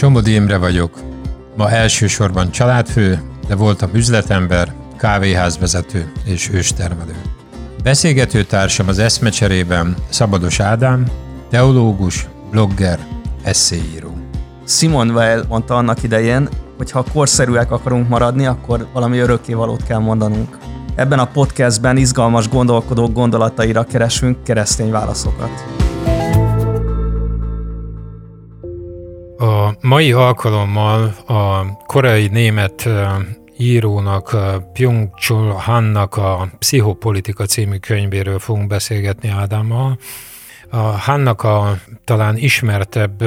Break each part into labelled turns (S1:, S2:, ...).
S1: Somodi Imre vagyok. Ma elsősorban családfő, de voltam üzletember, kávéházvezető és őstermelő. Beszélgető társam az eszmecserében Szabados Ádám, teológus, blogger, eszéíró.
S2: Simon Weil mondta annak idején, hogy ha korszerűek akarunk maradni, akkor valami örökkévalót kell mondanunk. Ebben a podcastben izgalmas gondolkodók gondolataira keresünk keresztény válaszokat.
S1: A mai alkalommal a koreai német írónak, Pyung-Chul Hannak a Pszichopolitika című könyvéről fogunk beszélgetni Ádámmal. A Hannak a talán ismertebb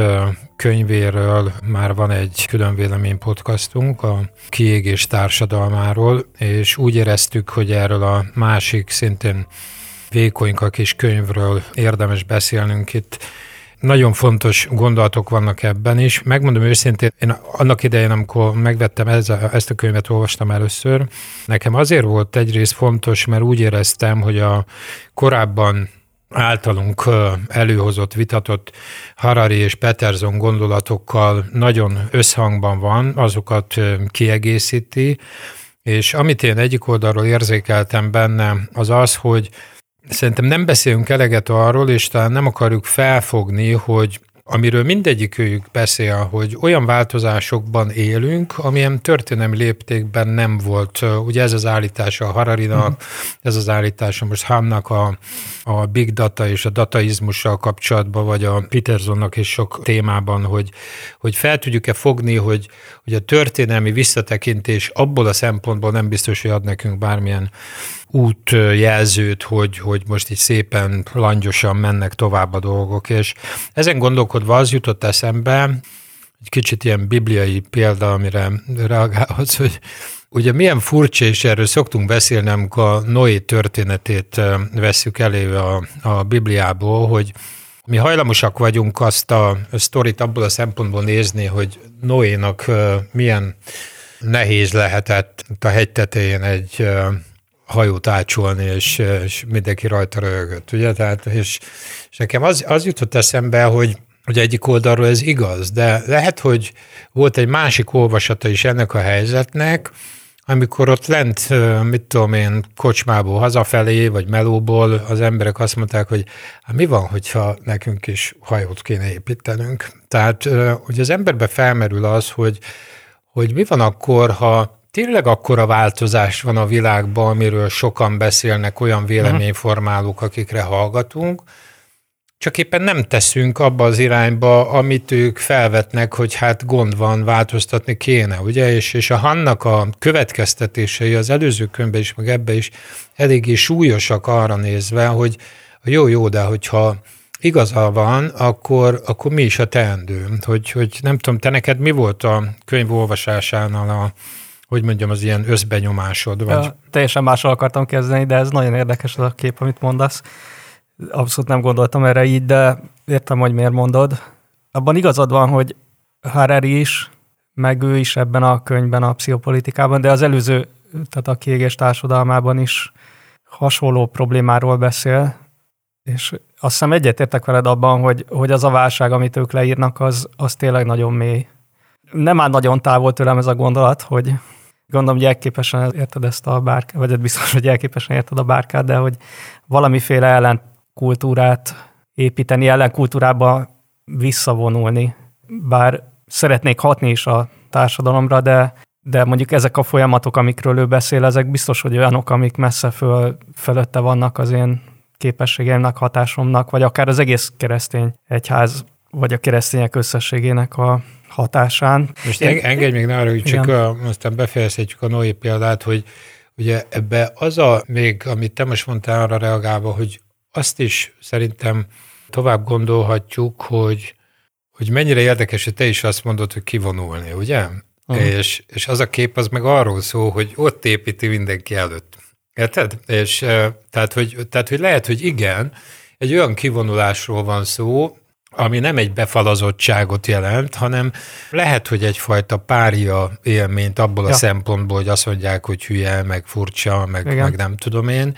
S1: könyvéről már van egy külön vélemény podcastunk a kiégés társadalmáról, és úgy éreztük, hogy erről a másik szintén vékonyka kis könyvről érdemes beszélnünk itt nagyon fontos gondolatok vannak ebben is. Megmondom őszintén, én annak idején, amikor megvettem ez a, ezt a könyvet, olvastam először, nekem azért volt egyrészt fontos, mert úgy éreztem, hogy a korábban általunk előhozott, vitatott Harari és Peterson gondolatokkal nagyon összhangban van, azokat kiegészíti, és amit én egyik oldalról érzékeltem benne, az az, hogy Szerintem nem beszélünk eleget arról, és talán nem akarjuk felfogni, hogy amiről mindegyikőjük beszél, hogy olyan változásokban élünk, amilyen történelmi léptékben nem volt. Ugye ez az állítása a Hararinak, uh-huh. ez az állítása most Hamnak a, a big data és a dataizmussal kapcsolatban, vagy a Petersonnak is sok témában, hogy, hogy fel tudjuk-e fogni, hogy, hogy a történelmi visszatekintés abból a szempontból nem biztos, hogy ad nekünk bármilyen útjelzőt, hogy, hogy most így szépen langyosan mennek tovább a dolgok, és ezen gondolkodva az jutott eszembe, egy kicsit ilyen bibliai példa, amire reagálhatsz, hogy ugye milyen furcsa, és erről szoktunk beszélni, amikor a Noé történetét vesszük elő a, a Bibliából, hogy mi hajlamosak vagyunk azt a sztorit abból a szempontból nézni, hogy Noénak milyen nehéz lehetett a hegy tetején egy hajót ácsolni, és, és mindenki rajta röhögött, ugye? Tehát, és, és nekem az, az jutott eszembe, hogy hogy egyik oldalról ez igaz, de lehet, hogy volt egy másik olvasata is ennek a helyzetnek, amikor ott lent, mit tudom én, kocsmából hazafelé, vagy melóból az emberek azt mondták, hogy hát mi van, hogyha nekünk is hajót kéne építenünk. Tehát, hogy az emberbe felmerül az, hogy, hogy mi van akkor, ha tényleg akkora változás van a világban, amiről sokan beszélnek, olyan véleményformálók, akikre hallgatunk, csak éppen nem teszünk abba az irányba, amit ők felvetnek, hogy hát gond van, változtatni kéne, ugye? És, és a Hannak a következtetései az előző könyvben is, meg ebbe is eléggé súlyosak arra nézve, hogy jó, jó, de hogyha igaza van, akkor, akkor mi is a teendő? Hogy, hogy nem tudom, te neked mi volt a könyv olvasásánál a, hogy mondjam, az ilyen összbenyomásod? Vagy? Ja,
S2: teljesen másról akartam kezdeni, de ez nagyon érdekes az a kép, amit mondasz. Abszolút nem gondoltam erre így, de értem, hogy miért mondod. Abban igazad van, hogy Harari is, meg ő is ebben a könyvben, a pszichopolitikában, de az előző, tehát a kiégés társadalmában is hasonló problémáról beszél, és azt hiszem egyetértek veled abban, hogy, hogy az a válság, amit ők leírnak, az, az tényleg nagyon mély. Nem áll nagyon távol tőlem ez a gondolat, hogy, Gondolom, hogy elképesen érted ezt a bárkát, vagy biztos, hogy elképesen érted a bárkát, de hogy valamiféle ellenkultúrát építeni, ellenkultúrába visszavonulni. Bár szeretnék hatni is a társadalomra, de, de mondjuk ezek a folyamatok, amikről ő beszél, ezek biztos, hogy olyanok, amik messze föl, fölötte vannak az én képességeimnek, hatásomnak, vagy akár az egész keresztény egyház, vagy a keresztények összességének a hatásán.
S1: Most Én, engedj még arra, hogy csak a, aztán befejezhetjük a Noé példát, hogy ugye ebbe az a még, amit te most mondtál arra reagálva, hogy azt is szerintem tovább gondolhatjuk, hogy, hogy mennyire érdekes, hogy te is azt mondod, hogy kivonulni, ugye? Uh-huh. És, és az a kép az meg arról szól, hogy ott építi mindenki előtt. Érted? És tehát hogy, tehát, hogy lehet, hogy igen, egy olyan kivonulásról van szó, ami nem egy befalazottságot jelent, hanem lehet, hogy egyfajta párja élményt abból ja. a szempontból, hogy azt mondják, hogy hülye, meg furcsa, meg, meg nem tudom én,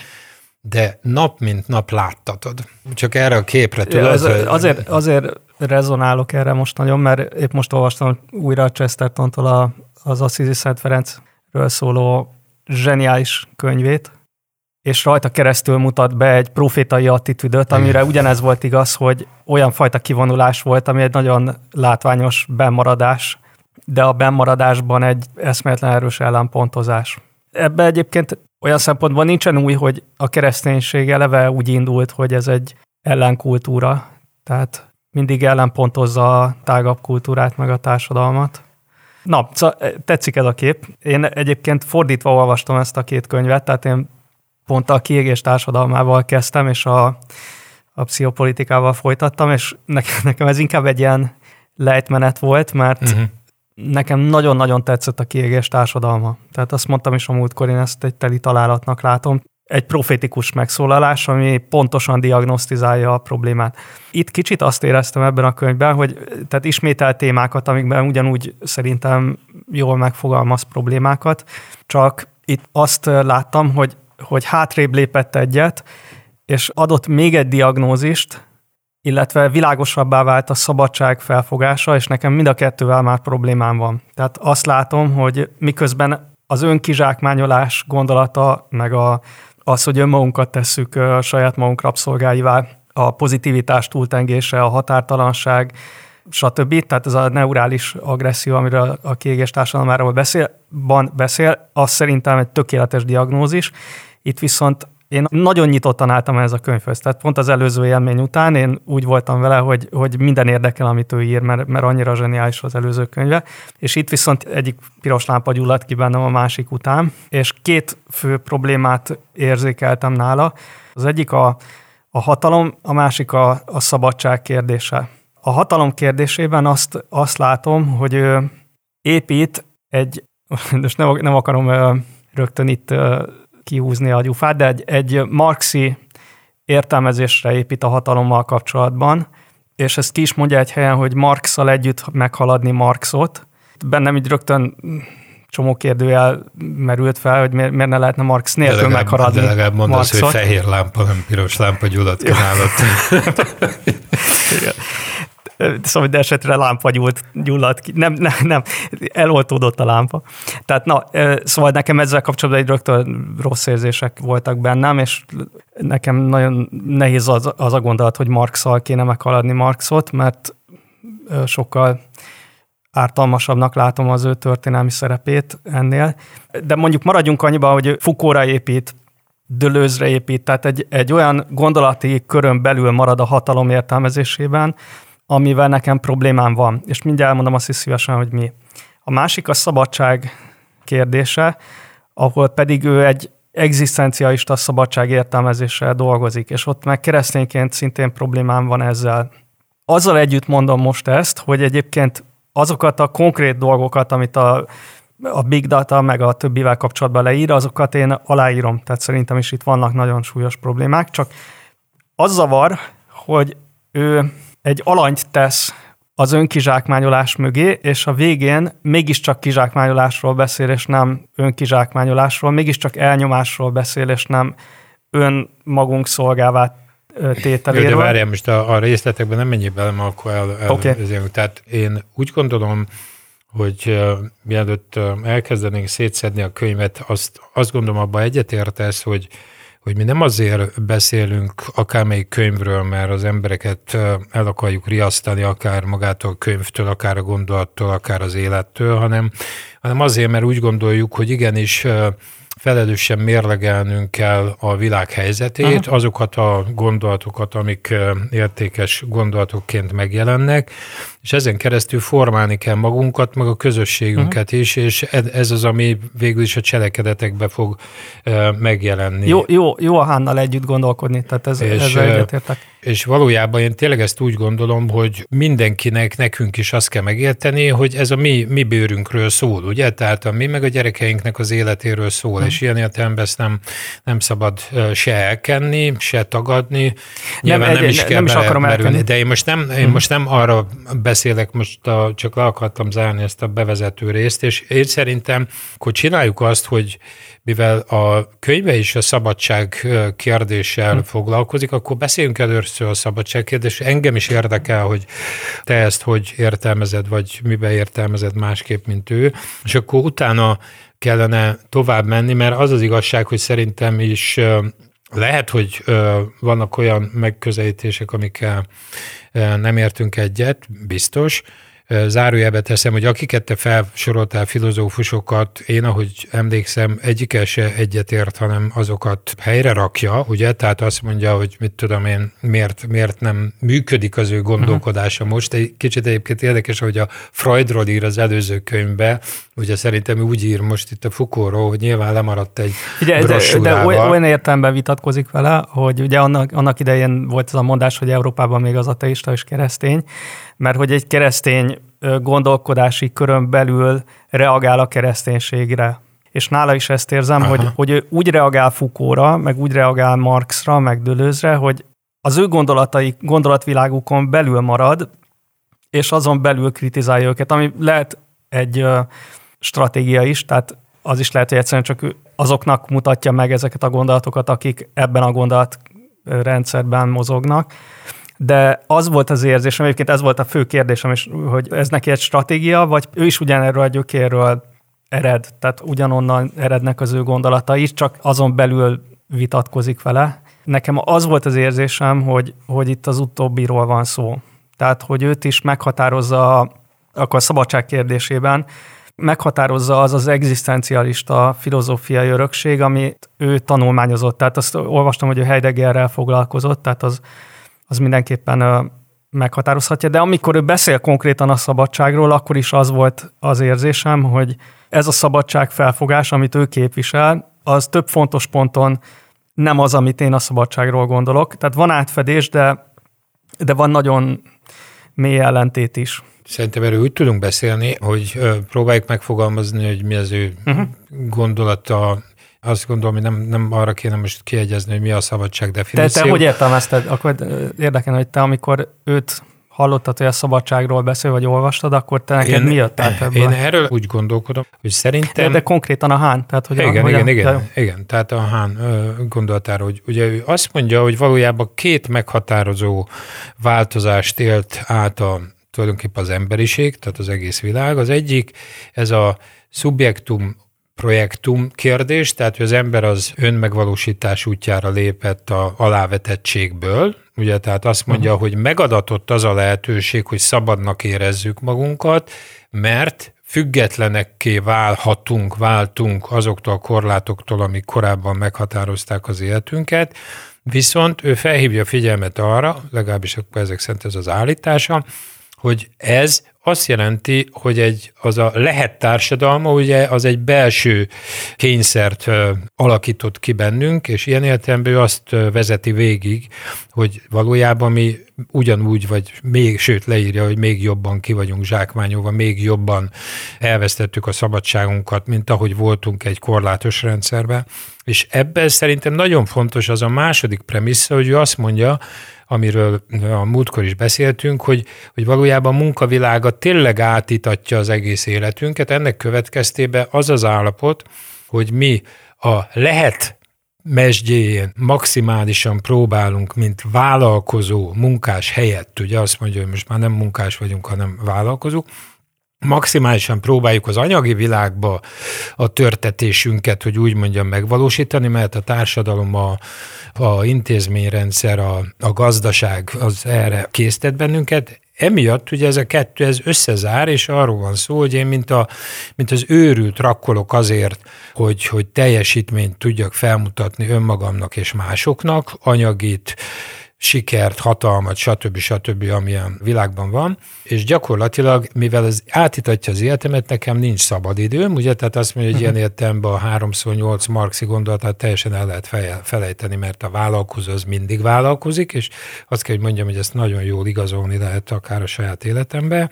S1: de nap mint nap láttatod. Csak erre a képre tudod.
S2: Ja, az, azért, azért rezonálok erre most nagyon, mert épp most olvastam újra a Chestertontól a, az Assisi Szent Ferencről szóló zseniális könyvét, és rajta keresztül mutat be egy profétai attitűdöt, amire ugyanez volt igaz, hogy olyan fajta kivonulás volt, ami egy nagyon látványos bemaradás, de a bemaradásban egy eszméletlen erős ellenpontozás. Ebbe egyébként olyan szempontból nincsen új, hogy a kereszténység eleve úgy indult, hogy ez egy ellenkultúra, tehát mindig ellenpontozza a tágabb kultúrát, meg a társadalmat. Na, szóval tetszik ez a kép. Én egyébként fordítva olvastam ezt a két könyvet, tehát én pont a kiégés társadalmával kezdtem, és a, a pszichopolitikával folytattam, és nekem ez inkább egy ilyen lejtmenet volt, mert uh-huh. nekem nagyon-nagyon tetszett a kiégés társadalma. Tehát azt mondtam is a múltkor, én ezt egy teli találatnak látom. Egy profétikus megszólalás, ami pontosan diagnosztizálja a problémát. Itt kicsit azt éreztem ebben a könyvben, hogy tehát ismételt témákat, amikben ugyanúgy szerintem jól megfogalmaz problémákat, csak itt azt láttam, hogy hogy hátrébb lépett egyet, és adott még egy diagnózist, illetve világosabbá vált a szabadság felfogása, és nekem mind a kettővel már problémám van. Tehát azt látom, hogy miközben az önkizsákmányolás gondolata, meg a, az, hogy önmagunkat tesszük a saját magunk rabszolgáivá, a pozitivitás túltengése, a határtalanság, stb. Tehát ez a neurális agresszió, amiről a kiégés társadalmáról beszél, beszél, az szerintem egy tökéletes diagnózis. Itt viszont én nagyon nyitottan álltam ez a könyvhöz. Tehát pont az előző élmény után én úgy voltam vele, hogy, hogy minden érdekel, amit ő ír, mert, mert annyira zseniális az előző könyve. És itt viszont egyik piros lámpa gyulladt ki bennem a másik után, és két fő problémát érzékeltem nála. Az egyik a, a hatalom, a másik a, a szabadság kérdése. A hatalom kérdésében azt, azt látom, hogy ő épít egy, most nem, nem akarom rögtön itt kihúzni a gyufát, de egy, egy marxi értelmezésre épít a hatalommal kapcsolatban, és ezt ki is mondja egy helyen, hogy Marxal együtt meghaladni Marxot. Bennem így rögtön csomó kérdőjel merült fel, hogy miért, miért ne lehetne Marx nélkül de legalább, meghaladni De
S1: legalább mondd azt, hogy fehér lámpa, nem piros lámpa gyulladt kínálott.
S2: szóval de esetre lámpa gyulladt, gyulladt ki. Nem, nem, nem, eloltódott a lámpa. Tehát na, szóval nekem ezzel kapcsolatban egy rögtön rossz érzések voltak bennem, és nekem nagyon nehéz az, az a gondolat, hogy Marxal kéne meghaladni Marxot, mert sokkal ártalmasabbnak látom az ő történelmi szerepét ennél. De mondjuk maradjunk annyiban, hogy Fukóra épít, Dölőzre épít, tehát egy, egy olyan gondolati körön belül marad a hatalom értelmezésében, amivel nekem problémám van, és mindjárt elmondom azt is szívesen, hogy mi. A másik a szabadság kérdése, ahol pedig ő egy egzisztencialista szabadság értelmezéssel dolgozik, és ott meg keresztényként szintén problémám van ezzel. Azzal együtt mondom most ezt, hogy egyébként azokat a konkrét dolgokat, amit a, a big data meg a többivel kapcsolatban leír, azokat én aláírom. Tehát szerintem is itt vannak nagyon súlyos problémák, csak az zavar, hogy ő egy alanyt tesz az önkizsákmányolás mögé, és a végén mégiscsak kizsákmányolásról beszél, és nem önkizsákmányolásról, mégiscsak elnyomásról beszél, és nem önmagunk szolgálvá tételéről.
S1: De várjál, most a, a részletekben nem menjél bele, mert akkor el, el okay. Tehát én úgy gondolom, hogy uh, mielőtt elkezdenénk szétszedni a könyvet, azt, azt gondolom abban egyetértesz, hogy hogy mi nem azért beszélünk akármelyik könyvről, mert az embereket el akarjuk riasztani, akár magától a könyvtől, akár a gondolattól, akár az élettől, hanem, hanem azért, mert úgy gondoljuk, hogy igenis felelősen mérlegelnünk kell a világ helyzetét, Aha. azokat a gondolatokat, amik értékes gondolatokként megjelennek, és ezen keresztül formálni kell magunkat, meg a közösségünket uh-huh. is, és ez az, ami végül is a cselekedetekbe fog megjelenni.
S2: Jó, jó, jó a Hánnal együtt gondolkodni, tehát ez, és, ezzel egyetértek.
S1: És valójában én tényleg ezt úgy gondolom, hogy mindenkinek, nekünk is azt kell megérteni, hogy ez a mi, mi bőrünkről szól, ugye? Tehát a mi meg a gyerekeinknek az életéről szól, uh-huh. és ilyen értelemben ezt nem, nem szabad se elkenni, se tagadni.
S2: Nem, Nyilván egy, nem is kell nem is akarom elkenni.
S1: De én most nem, én uh-huh. most nem arra beszélek, beszélek, most a, csak le akartam zárni ezt a bevezető részt, és én szerintem, hogy csináljuk azt, hogy mivel a könyve is a szabadság kérdéssel hm. foglalkozik, akkor beszéljünk először a szabadság kérdés. Engem is érdekel, hogy te ezt hogy értelmezed, vagy miben értelmezed másképp, mint ő, és akkor utána kellene tovább menni, mert az az igazság, hogy szerintem is lehet, hogy vannak olyan megközelítések, amikkel nem értünk egyet, biztos, zárójelbe teszem, hogy akiket te felsoroltál filozófusokat, én ahogy emlékszem, egyik se egyetért, hanem azokat helyre rakja, ugye? Tehát azt mondja, hogy mit tudom én, miért, miért nem működik az ő gondolkodása uh-huh. most. Egy kicsit egyébként érdekes, hogy a Freudról ír az előző könyvbe, ugye szerintem úgy ír most itt a Foucaultról, hogy nyilván lemaradt egy
S2: ugye, de, de olyan értelemben vitatkozik vele, hogy ugye annak, annak idején volt az a mondás, hogy Európában még az ateista és keresztény, mert hogy egy keresztény gondolkodási körön belül reagál a kereszténységre. És nála is ezt érzem, hogy, hogy ő úgy reagál Foucaultra, meg úgy reagál Marxra, meg Dölőzre, hogy az ő gondolatai, gondolatvilágukon belül marad, és azon belül kritizálja őket, ami lehet egy ö, stratégia is, tehát az is lehet, hogy egyszerűen csak azoknak mutatja meg ezeket a gondolatokat, akik ebben a gondolatrendszerben mozognak de az volt az érzésem, egyébként ez volt a fő kérdésem is, hogy ez neki egy stratégia, vagy ő is ugyanerről a gyökérről ered, tehát ugyanonnan erednek az ő gondolatai csak azon belül vitatkozik vele. Nekem az volt az érzésem, hogy, hogy itt az utóbbiról van szó. Tehát, hogy őt is meghatározza akkor a szabadság kérdésében, meghatározza az az egzisztencialista filozófiai örökség, amit ő tanulmányozott. Tehát azt olvastam, hogy ő Heideggerrel foglalkozott, tehát az az mindenképpen meghatározhatja, de amikor ő beszél konkrétan a szabadságról, akkor is az volt az érzésem, hogy ez a szabadság felfogás, amit ő képvisel, az több fontos ponton nem az, amit én a szabadságról gondolok. Tehát van átfedés, de, de van nagyon mély ellentét is.
S1: Szerintem erről úgy tudunk beszélni, hogy próbáljuk megfogalmazni, hogy mi az ő uh-huh. gondolata azt gondolom, hogy nem, nem arra kéne most kiegyezni, hogy mi a szabadság definíció.
S2: Te, te hogy értelmezted? Akkor érdekel, hogy te amikor őt hallottad, hogy a szabadságról beszél, vagy olvastad, akkor te neked én, mi jött át ebből?
S1: Én erről úgy gondolkodom, hogy szerintem...
S2: De, de konkrétan a Hán? Tehát, hogy
S1: igen,
S2: a,
S1: igen, igen, igen, igen, tehát a Hán gondolatára, hogy ugye ő azt mondja, hogy valójában két meghatározó változást élt át a tulajdonképpen az emberiség, tehát az egész világ. Az egyik, ez a subjektum projektum kérdés, tehát hogy az ember az önmegvalósítás útjára lépett a alávetettségből, ugye, tehát azt mondja, uh-huh. hogy megadatott az a lehetőség, hogy szabadnak érezzük magunkat, mert függetlenekké válhatunk, váltunk azoktól a korlátoktól, amik korábban meghatározták az életünket, viszont ő felhívja a figyelmet arra, legalábbis ezek szerint ez az állítása, hogy ez azt jelenti, hogy egy, az a lehet társadalma, ugye az egy belső kényszert alakított ki bennünk, és ilyen értelemben azt vezeti végig, hogy valójában mi ugyanúgy, vagy még, sőt leírja, hogy még jobban ki vagyunk zsákmányolva, még jobban elvesztettük a szabadságunkat, mint ahogy voltunk egy korlátos rendszerben. És ebben szerintem nagyon fontos az a második premissza, hogy ő azt mondja, amiről a múltkor is beszéltünk, hogy, hogy valójában a munkavilága tényleg átítatja az egész életünket. Ennek következtében az az állapot, hogy mi a lehet mesdjéjén maximálisan próbálunk, mint vállalkozó munkás helyett, ugye azt mondja, hogy most már nem munkás vagyunk, hanem vállalkozók, maximálisan próbáljuk az anyagi világba a törtetésünket, hogy úgy mondjam, megvalósítani, mert a társadalom, a, a intézményrendszer, a, a gazdaság az erre késztet bennünket. Emiatt ugye ez a kettő ez összezár, és arról van szó, hogy én mint, a, mint az őrült rakkolok azért, hogy, hogy teljesítményt tudjak felmutatni önmagamnak és másoknak, anyagit, sikert, hatalmat, stb. stb., amilyen világban van, és gyakorlatilag, mivel ez átítatja az életemet, nekem nincs szabad időm, ugye, tehát azt mondja, hogy ilyen értelemben a 3x8 marxi gondolatát teljesen el lehet felejteni, mert a vállalkozó az mindig vállalkozik, és azt kell, hogy mondjam, hogy ezt nagyon jól igazolni lehet akár a saját életembe,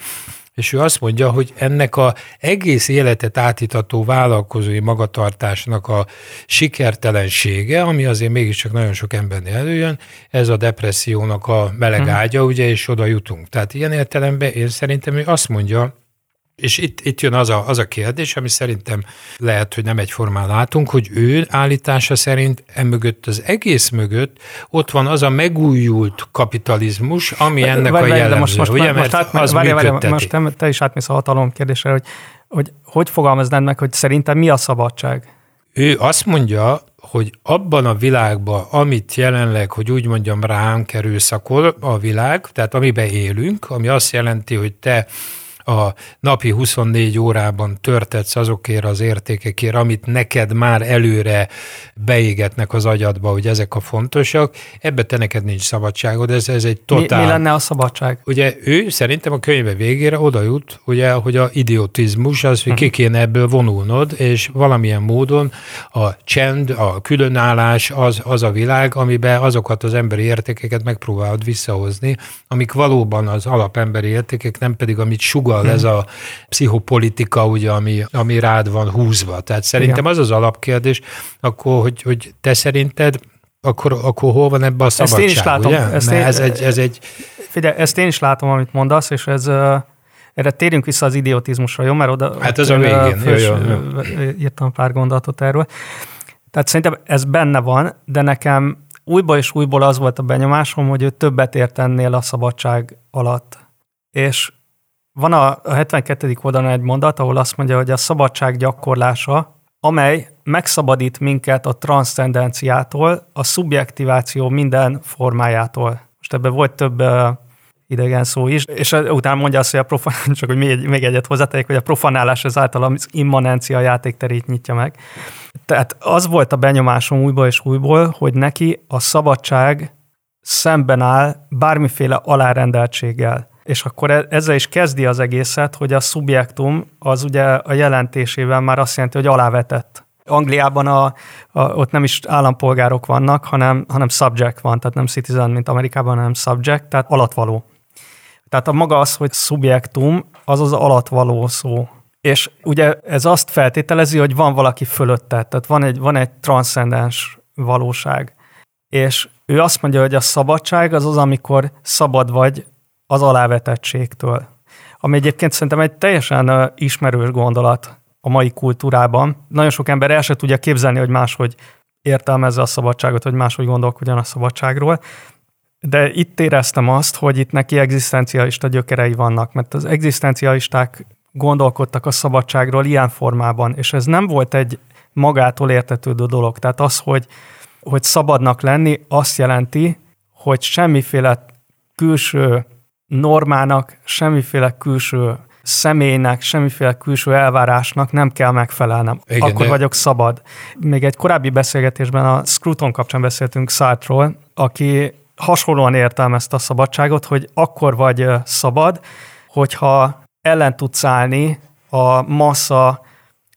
S1: és ő azt mondja, hogy ennek a egész életet átítató vállalkozói magatartásnak a sikertelensége, ami azért mégiscsak nagyon sok embernél előjön, ez a depressziónak a meleg mhm. ágya, ugye, és oda jutunk. Tehát ilyen értelemben én szerintem ő azt mondja, és itt, itt jön az a, az a kérdés, ami szerintem lehet, hogy nem egyformán látunk, hogy ő állítása szerint emögött az egész mögött ott van az a megújult kapitalizmus, ami ennek várj, a jellemző. Most, most, ugye, mert most, át, az várj, várj,
S2: most te, te is átmész a hatalom kérdésre, hogy hogy, hogy fogalmaznád meg, hogy szerintem mi a szabadság?
S1: Ő azt mondja, hogy abban a világban, amit jelenleg, hogy úgy mondjam, ránk erőszakol a világ, tehát amiben élünk, ami azt jelenti, hogy te a napi 24 órában törtetsz azokért az értékekért, amit neked már előre beégetnek az agyadba, hogy ezek a fontosak, ebbe te neked nincs szabadságod, ez, ez egy totál...
S2: Mi, mi lenne a szabadság?
S1: Ugye ő szerintem a könyve végére oda jut, ugye, hogy a idiotizmus, az, hogy ki kéne ebből vonulnod, és valamilyen módon a csend, a különállás az, az a világ, amiben azokat az emberi értékeket megpróbálod visszahozni, amik valóban az alapemberi értékek, nem pedig amit sugal hmm. ez a pszichopolitika, ugye, ami, ami rád van húzva. Tehát szerintem Igen. az az alapkérdés, akkor, hogy, hogy te szerinted akkor, akkor hol van ebben a szabadság, ezt én is látom. Ugye? Ezt én, ez egy, ez egy...
S2: Figyelj, ezt én is látom, amit mondasz, és ez erre térjünk vissza az idiotizmusra, jó? Mert oda
S1: hát az a végén. Fős, jó, jó.
S2: írtam pár gondolatot erről. Tehát szerintem ez benne van, de nekem újból és újból az volt a benyomásom, hogy ő többet ért ennél a szabadság alatt. És van a, a 72. oldalon egy mondat, ahol azt mondja, hogy a szabadság gyakorlása, amely megszabadít minket a transzcendenciától, a szubjektiváció minden formájától. Most ebben volt több idegen szó is, és utána mondja azt, hogy a profan, csak hogy még, még egyet hozzátegyek, hogy a profanálás ezáltal az immanencia játékterét nyitja meg. Tehát az volt a benyomásom újból és újból, hogy neki a szabadság szemben áll bármiféle alárendeltséggel. És akkor e- ezzel is kezdi az egészet, hogy a szubjektum az ugye a jelentésében már azt jelenti, hogy alávetett. Angliában a, a, ott nem is állampolgárok vannak, hanem, hanem subject van, tehát nem citizen, mint Amerikában, hanem subject, tehát alatvaló. Tehát a maga az, hogy szubjektum, az az alatvaló szó. És ugye ez azt feltételezi, hogy van valaki fölötte, tehát van egy, van egy transzcendens valóság. És ő azt mondja, hogy a szabadság az az, amikor szabad vagy az alávetettségtől. Ami egyébként szerintem egy teljesen ismerős gondolat a mai kultúrában. Nagyon sok ember el se tudja képzelni, hogy máshogy értelmezze a szabadságot, hogy máshogy gondolkodjon a szabadságról. De itt éreztem azt, hogy itt neki egzisztencialista gyökerei vannak, mert az egzisztencialisták gondolkodtak a szabadságról ilyen formában, és ez nem volt egy magától értetődő dolog. Tehát az, hogy, hogy szabadnak lenni, azt jelenti, hogy semmiféle külső normának, semmiféle külső személynek, semmiféle külső elvárásnak nem kell megfelelnem. Igen, Akkor de... vagyok szabad. Még egy korábbi beszélgetésben a Scruton kapcsán beszéltünk Sartre-ról, aki hasonlóan értelmezte a szabadságot, hogy akkor vagy szabad, hogyha ellen tudsz állni a massza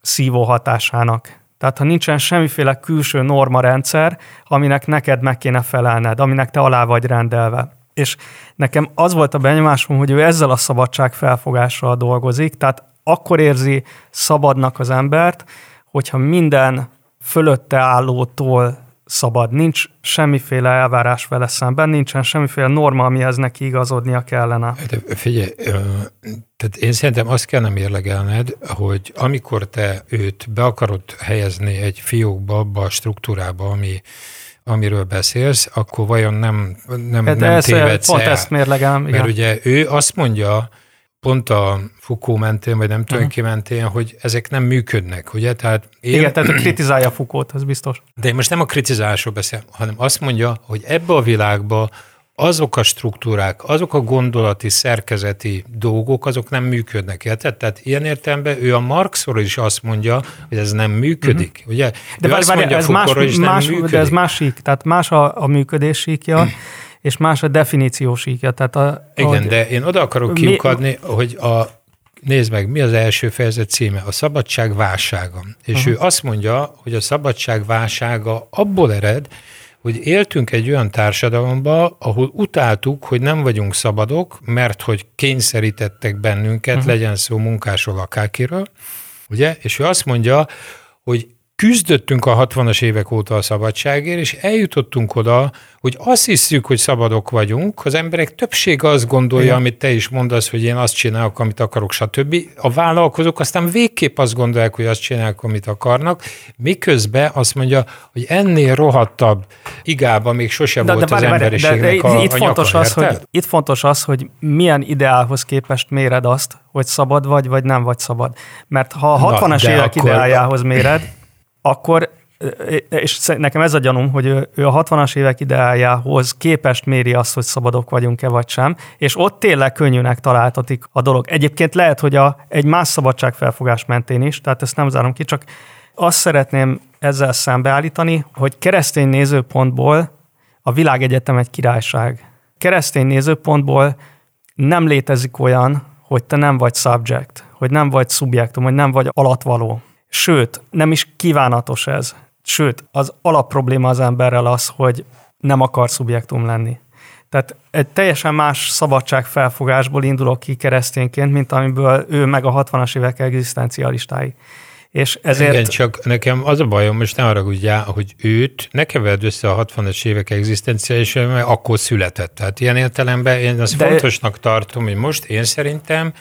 S2: szívó hatásának. Tehát ha nincsen semmiféle külső normarendszer, aminek neked meg kéne felelned, aminek te alá vagy rendelve. És nekem az volt a benyomásom, hogy ő ezzel a szabadság felfogással dolgozik, tehát akkor érzi szabadnak az embert, hogyha minden fölötte állótól szabad. Nincs semmiféle elvárás vele szemben, nincsen semmiféle norma, amihez neki igazodnia kellene.
S1: De figyelj, tehát én szerintem azt kellene mérlegelned, hogy amikor te őt be akarod helyezni egy fiókba, abba a struktúrába, ami amiről beszélsz, akkor vajon nem, nem,
S2: hát nem tévedsz Pont el. ezt mérlegem.
S1: Mert igen. ugye ő azt mondja, pont a Foucault mentén, vagy nem tudom ki mentén, hogy ezek nem működnek, ugye? Tehát
S2: én... Igen, tehát kritizálja Foucault, ez biztos.
S1: De én most nem a kritizálásról beszélem, hanem azt mondja, hogy ebbe a világba azok a struktúrák, azok a gondolati, szerkezeti dolgok, azok nem működnek. Érted? Tehát ilyen értelemben ő a Marxról is azt mondja, hogy ez nem működik. Uh-huh. Ugye?
S2: De, várj, várj, ez más, is más, nem de ez másik, tehát más a, a működésíkja, és más a definíciósíkja. Tehát a,
S1: Igen, ahogy, de én oda akarok kiukadni, mi, hogy a nézd meg, mi az első fejezet címe? A szabadság válsága. És uh-huh. ő azt mondja, hogy a szabadság válsága abból ered, hogy éltünk egy olyan társadalomba, ahol utáltuk, hogy nem vagyunk szabadok, mert hogy kényszerítettek bennünket, uh-huh. legyen szó munkásról, akárkiről, ugye? És ő azt mondja, hogy küzdöttünk a 60-as évek óta a szabadságért, és eljutottunk oda, hogy azt hiszük, hogy szabadok vagyunk, az emberek többsége azt gondolja, Igen. amit te is mondasz, hogy én azt csinálok, amit akarok, stb. A vállalkozók aztán végképp azt gondolják, hogy azt csinálják, amit akarnak, miközben azt mondja, hogy ennél rohadtabb igába még sose de, volt de, az de, emberiségnek de, de, a, itt a fontos
S2: nyaka, az, hogy, Itt fontos az, hogy milyen ideálhoz képest méred azt, hogy szabad vagy, vagy nem vagy szabad. Mert ha a 60-as évek akkor... ideájához méred, akkor és nekem ez a gyanúm, hogy ő, a 60-as évek ideájához képest méri azt, hogy szabadok vagyunk-e vagy sem, és ott tényleg könnyűnek találtatik a dolog. Egyébként lehet, hogy a, egy más szabadságfelfogás mentén is, tehát ezt nem zárom ki, csak azt szeretném ezzel szembeállítani, hogy keresztény nézőpontból a világegyetem egy királyság. Keresztény nézőpontból nem létezik olyan, hogy te nem vagy subject, hogy nem vagy szubjektum, hogy nem vagy alatvaló. Sőt, nem is kívánatos ez. Sőt, az alapprobléma az emberrel az, hogy nem akar szubjektum lenni. Tehát egy teljesen más szabadságfelfogásból indulok ki keresztényként, mint amiből ő meg a 60-as évek egzisztencialistái. És ezért...
S1: Igen, csak nekem az a bajom, most ne haragudjál, hogy őt ne keverd össze a 60-as évek egzisztenciális, mert akkor született. Tehát ilyen értelemben én azt De... fontosnak tartom, hogy most én szerintem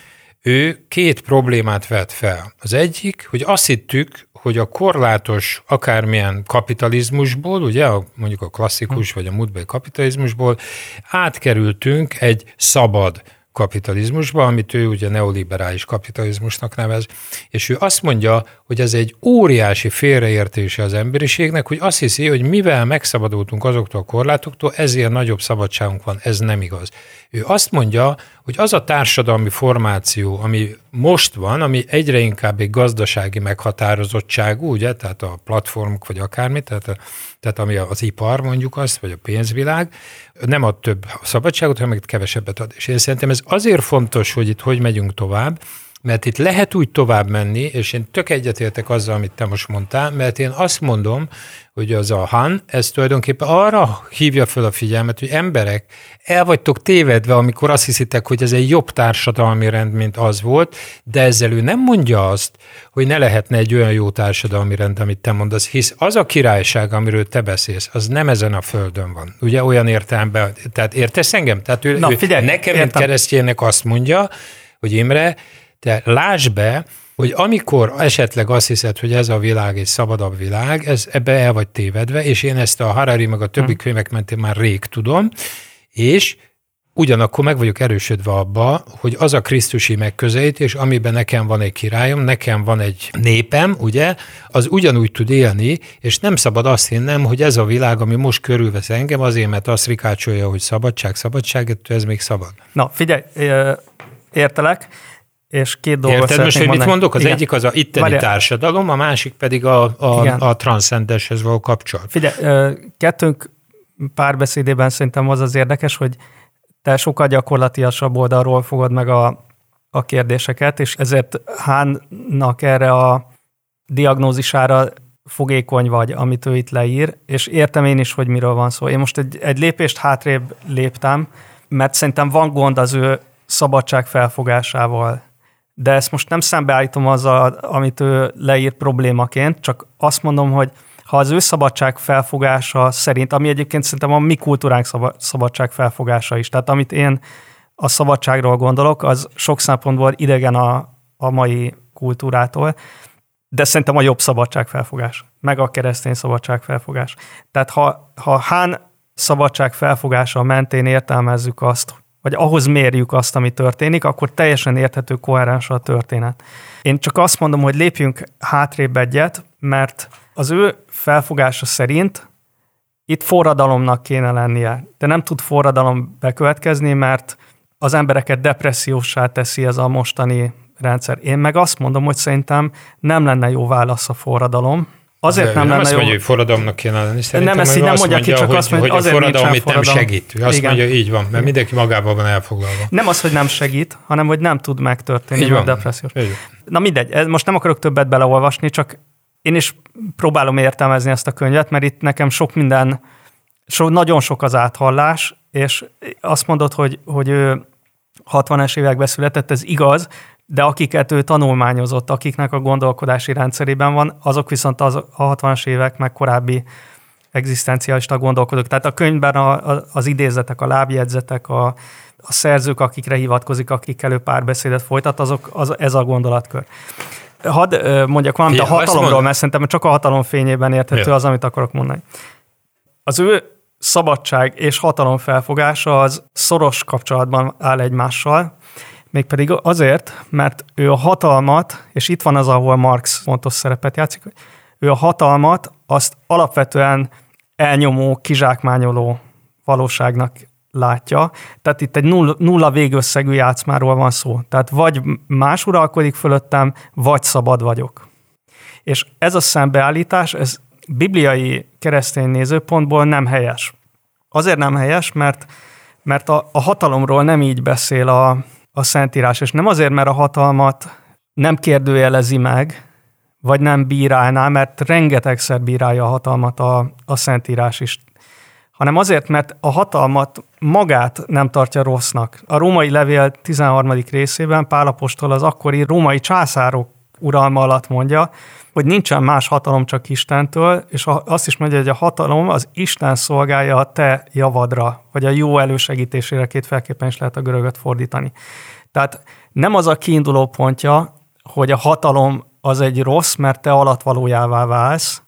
S1: ő két problémát vet fel. Az egyik, hogy azt hittük, hogy a korlátos akármilyen kapitalizmusból, ugye mondjuk a klasszikus vagy a múltbeli kapitalizmusból átkerültünk egy szabad kapitalizmusba, amit ő ugye neoliberális kapitalizmusnak nevez, és ő azt mondja, hogy ez egy óriási félreértése az emberiségnek, hogy azt hiszi, hogy mivel megszabadultunk azoktól a korlátoktól, ezért nagyobb szabadságunk van. Ez nem igaz. Ő azt mondja, hogy az a társadalmi formáció, ami most van, ami egyre inkább egy gazdasági meghatározottságú, ugye, tehát a platformok vagy akármi, tehát, a, tehát ami az ipar mondjuk azt, vagy a pénzvilág, nem ad több szabadságot, hanem kevesebbet ad. És én szerintem ez azért fontos, hogy itt hogy megyünk tovább, mert itt lehet úgy tovább menni, és én tök egyetértek azzal, amit te most mondtál, mert én azt mondom, hogy az a Han, ez tulajdonképpen arra hívja fel a figyelmet, hogy emberek, el vagytok tévedve, amikor azt hiszitek, hogy ez egy jobb társadalmi rend, mint az volt, de ezzel ő nem mondja azt, hogy ne lehetne egy olyan jó társadalmi rend, amit te mondasz, hisz az a királyság, amiről te beszélsz, az nem ezen a földön van. Ugye olyan értelemben, tehát értesz engem? Tehát ő, Na, figyelj, ő nekem, mint kereszténynek azt mondja, hogy Imre, te lásd be, hogy amikor esetleg azt hiszed, hogy ez a világ egy szabadabb világ, ez, ebbe el vagy tévedve, és én ezt a Harari meg a többi hmm. könyvek mentén már rég tudom, és ugyanakkor meg vagyok erősödve abba, hogy az a krisztusi megközelítés, amiben nekem van egy királyom, nekem van egy népem, ugye, az ugyanúgy tud élni, és nem szabad azt hinnem, hogy ez a világ, ami most körülvesz engem, azért, mert azt rikácsolja, hogy szabadság, szabadság, ez még szabad.
S2: Na, figyelj, értelek, és két dolgot
S1: Érted most, hogy mit mondok? Az Igen. egyik az a itteni Várja. társadalom, a másik pedig a, a, a transzcendeshez való kapcsolat.
S2: Figyelj, kettőnk párbeszédében szerintem az az érdekes, hogy te sokkal gyakorlatiasabb oldalról fogod meg a, a kérdéseket, és ezért Hánnak erre a diagnózisára fogékony vagy, amit ő itt leír, és értem én is, hogy miről van szó. Én most egy, egy lépést hátrébb léptem, mert szerintem van gond az ő szabadság felfogásával de ezt most nem szembeállítom azzal, amit ő leír problémaként, csak azt mondom, hogy ha az ő szabadság felfogása szerint, ami egyébként szerintem a mi kultúránk szabadság felfogása is, tehát amit én a szabadságról gondolok, az sok szempontból idegen a, a mai kultúrától, de szerintem a jobb szabadságfelfogás, meg a keresztény szabadságfelfogás. Tehát ha, ha Hán szabadság felfogása mentén értelmezzük azt, vagy ahhoz mérjük azt, ami történik, akkor teljesen érthető, koherens a történet. Én csak azt mondom, hogy lépjünk hátrébb egyet, mert az ő felfogása szerint itt forradalomnak kéne lennie. De nem tud forradalom bekövetkezni, mert az embereket depressziósá teszi ez a mostani rendszer. Én meg azt mondom, hogy szerintem nem lenne jó válasz a forradalom, Azért nem, nem lenne azt
S1: jó. mondja, hogy forradalomnak kéne lenni. Szerintem
S2: nem ezt így nem mondja ki, csak
S1: hogy,
S2: azt mondja,
S1: hogy azért a forradalom itt nem segít. Ő azt Igen. mondja, így van, mert mindenki magával van elfoglalva.
S2: Nem az, hogy nem segít, hanem hogy nem tud megtörténni így a depressziós. Na mindegy, most nem akarok többet beleolvasni, csak én is próbálom értelmezni ezt a könyvet, mert itt nekem sok minden so, nagyon sok az áthallás, és azt mondod, hogy, hogy ő 60-es években született, ez igaz, de akiket ő tanulmányozott, akiknek a gondolkodási rendszerében van, azok viszont az, a 60-as évek meg korábbi egzisztencialista gondolkodók. Tehát a könyvben a, a, az idézetek, a lábjegyzetek, a, a szerzők, akikre hivatkozik, akikkel ő párbeszédet folytat, azok, az, ez a gondolatkör. Hadd mondjak valamit a hatalomról, mert szerintem csak a hatalom fényében érthető az, amit akarok mondani. Az ő szabadság és hatalom felfogása az szoros kapcsolatban áll egymással, mégpedig azért, mert ő a hatalmat, és itt van az, ahol Marx fontos szerepet játszik, ő a hatalmat azt alapvetően elnyomó, kizsákmányoló valóságnak látja. Tehát itt egy nulla, nulla végösszegű játszmáról van szó. Tehát vagy más uralkodik fölöttem, vagy szabad vagyok. És ez a szembeállítás, ez bibliai keresztény nézőpontból nem helyes. Azért nem helyes, mert, mert a, a hatalomról nem így beszél a, a Szentírás, és nem azért, mert a hatalmat nem kérdőjelezi meg, vagy nem bírálná, mert rengetegszer bírálja a hatalmat a, a Szentírás is, hanem azért, mert a hatalmat magát nem tartja rossznak. A római levél 13. részében Pálapostól az akkori római császárok uralma alatt mondja, hogy nincsen más hatalom csak Istentől, és azt is mondja, hogy a hatalom az Isten szolgálja a te javadra, vagy a jó elősegítésére, kétféleképpen is lehet a görögöt fordítani. Tehát nem az a kiinduló pontja, hogy a hatalom az egy rossz, mert te alatvalójává válsz,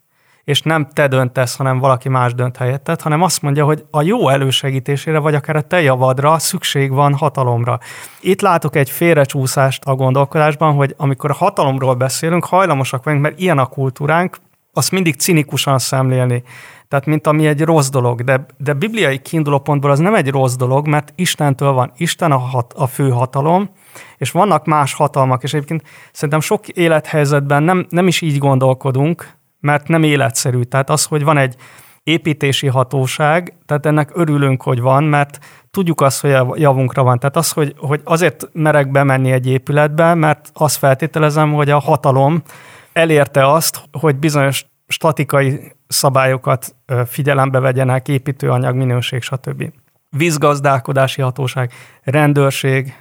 S2: és nem te döntesz, hanem valaki más dönt helyetted, hanem azt mondja, hogy a jó elősegítésére, vagy akár a te javadra szükség van hatalomra. Itt látok egy félrecsúszást a gondolkodásban, hogy amikor a hatalomról beszélünk, hajlamosak vagyunk, mert ilyen a kultúránk, azt mindig cinikusan szemlélni. Tehát, mint ami egy rossz dolog. De, de bibliai kiindulópontból az nem egy rossz dolog, mert Istentől van. Isten a, hat, a fő hatalom, és vannak más hatalmak, és egyébként szerintem sok élethelyzetben nem, nem is így gondolkodunk, mert nem életszerű. Tehát az, hogy van egy építési hatóság, tehát ennek örülünk, hogy van, mert tudjuk azt, hogy javunkra van. Tehát az, hogy, hogy azért merek bemenni egy épületbe, mert azt feltételezem, hogy a hatalom elérte azt, hogy bizonyos statikai szabályokat figyelembe vegyenek, építőanyag, minőség, stb. Vízgazdálkodási hatóság, rendőrség,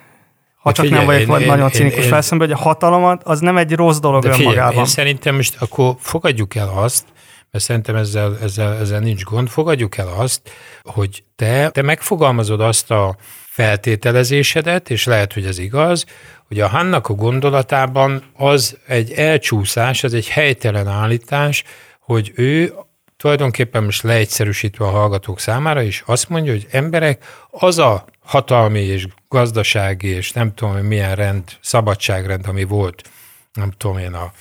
S2: ha csak figyelj, nem vagyok én, nagyon cinikus felszembe, hogy a hatalomat az nem egy rossz dolog de figyelj, önmagában.
S1: Én szerintem most akkor fogadjuk el azt, mert szerintem ezzel, ezzel, ezzel nincs gond, fogadjuk el azt, hogy te, te megfogalmazod azt a feltételezésedet, és lehet, hogy ez igaz, hogy a Hannak a gondolatában az egy elcsúszás, az egy helytelen állítás, hogy ő tulajdonképpen most leegyszerűsítve a hallgatók számára is azt mondja, hogy emberek, az a hatalmi és gazdasági és nem tudom milyen rend, szabadságrend, ami volt, nem tudom én, a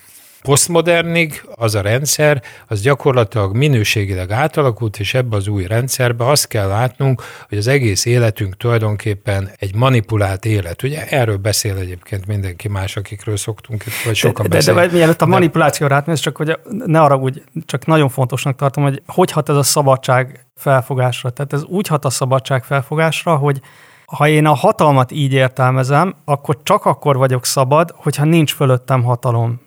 S1: posztmodernig az a rendszer, az gyakorlatilag minőségileg átalakult, és ebbe az új rendszerbe azt kell látnunk, hogy az egész életünk tulajdonképpen egy manipulált élet. Ugye erről beszél egyébként mindenki más, akikről szoktunk, vagy sokan
S2: de, de, de, de mielőtt a manipulációra átmész, csak hogy ne arra úgy, csak nagyon fontosnak tartom, hogy hogy hat ez a szabadság felfogásra. Tehát ez úgy hat a szabadság felfogásra, hogy ha én a hatalmat így értelmezem, akkor csak akkor vagyok szabad, hogyha nincs fölöttem hatalom.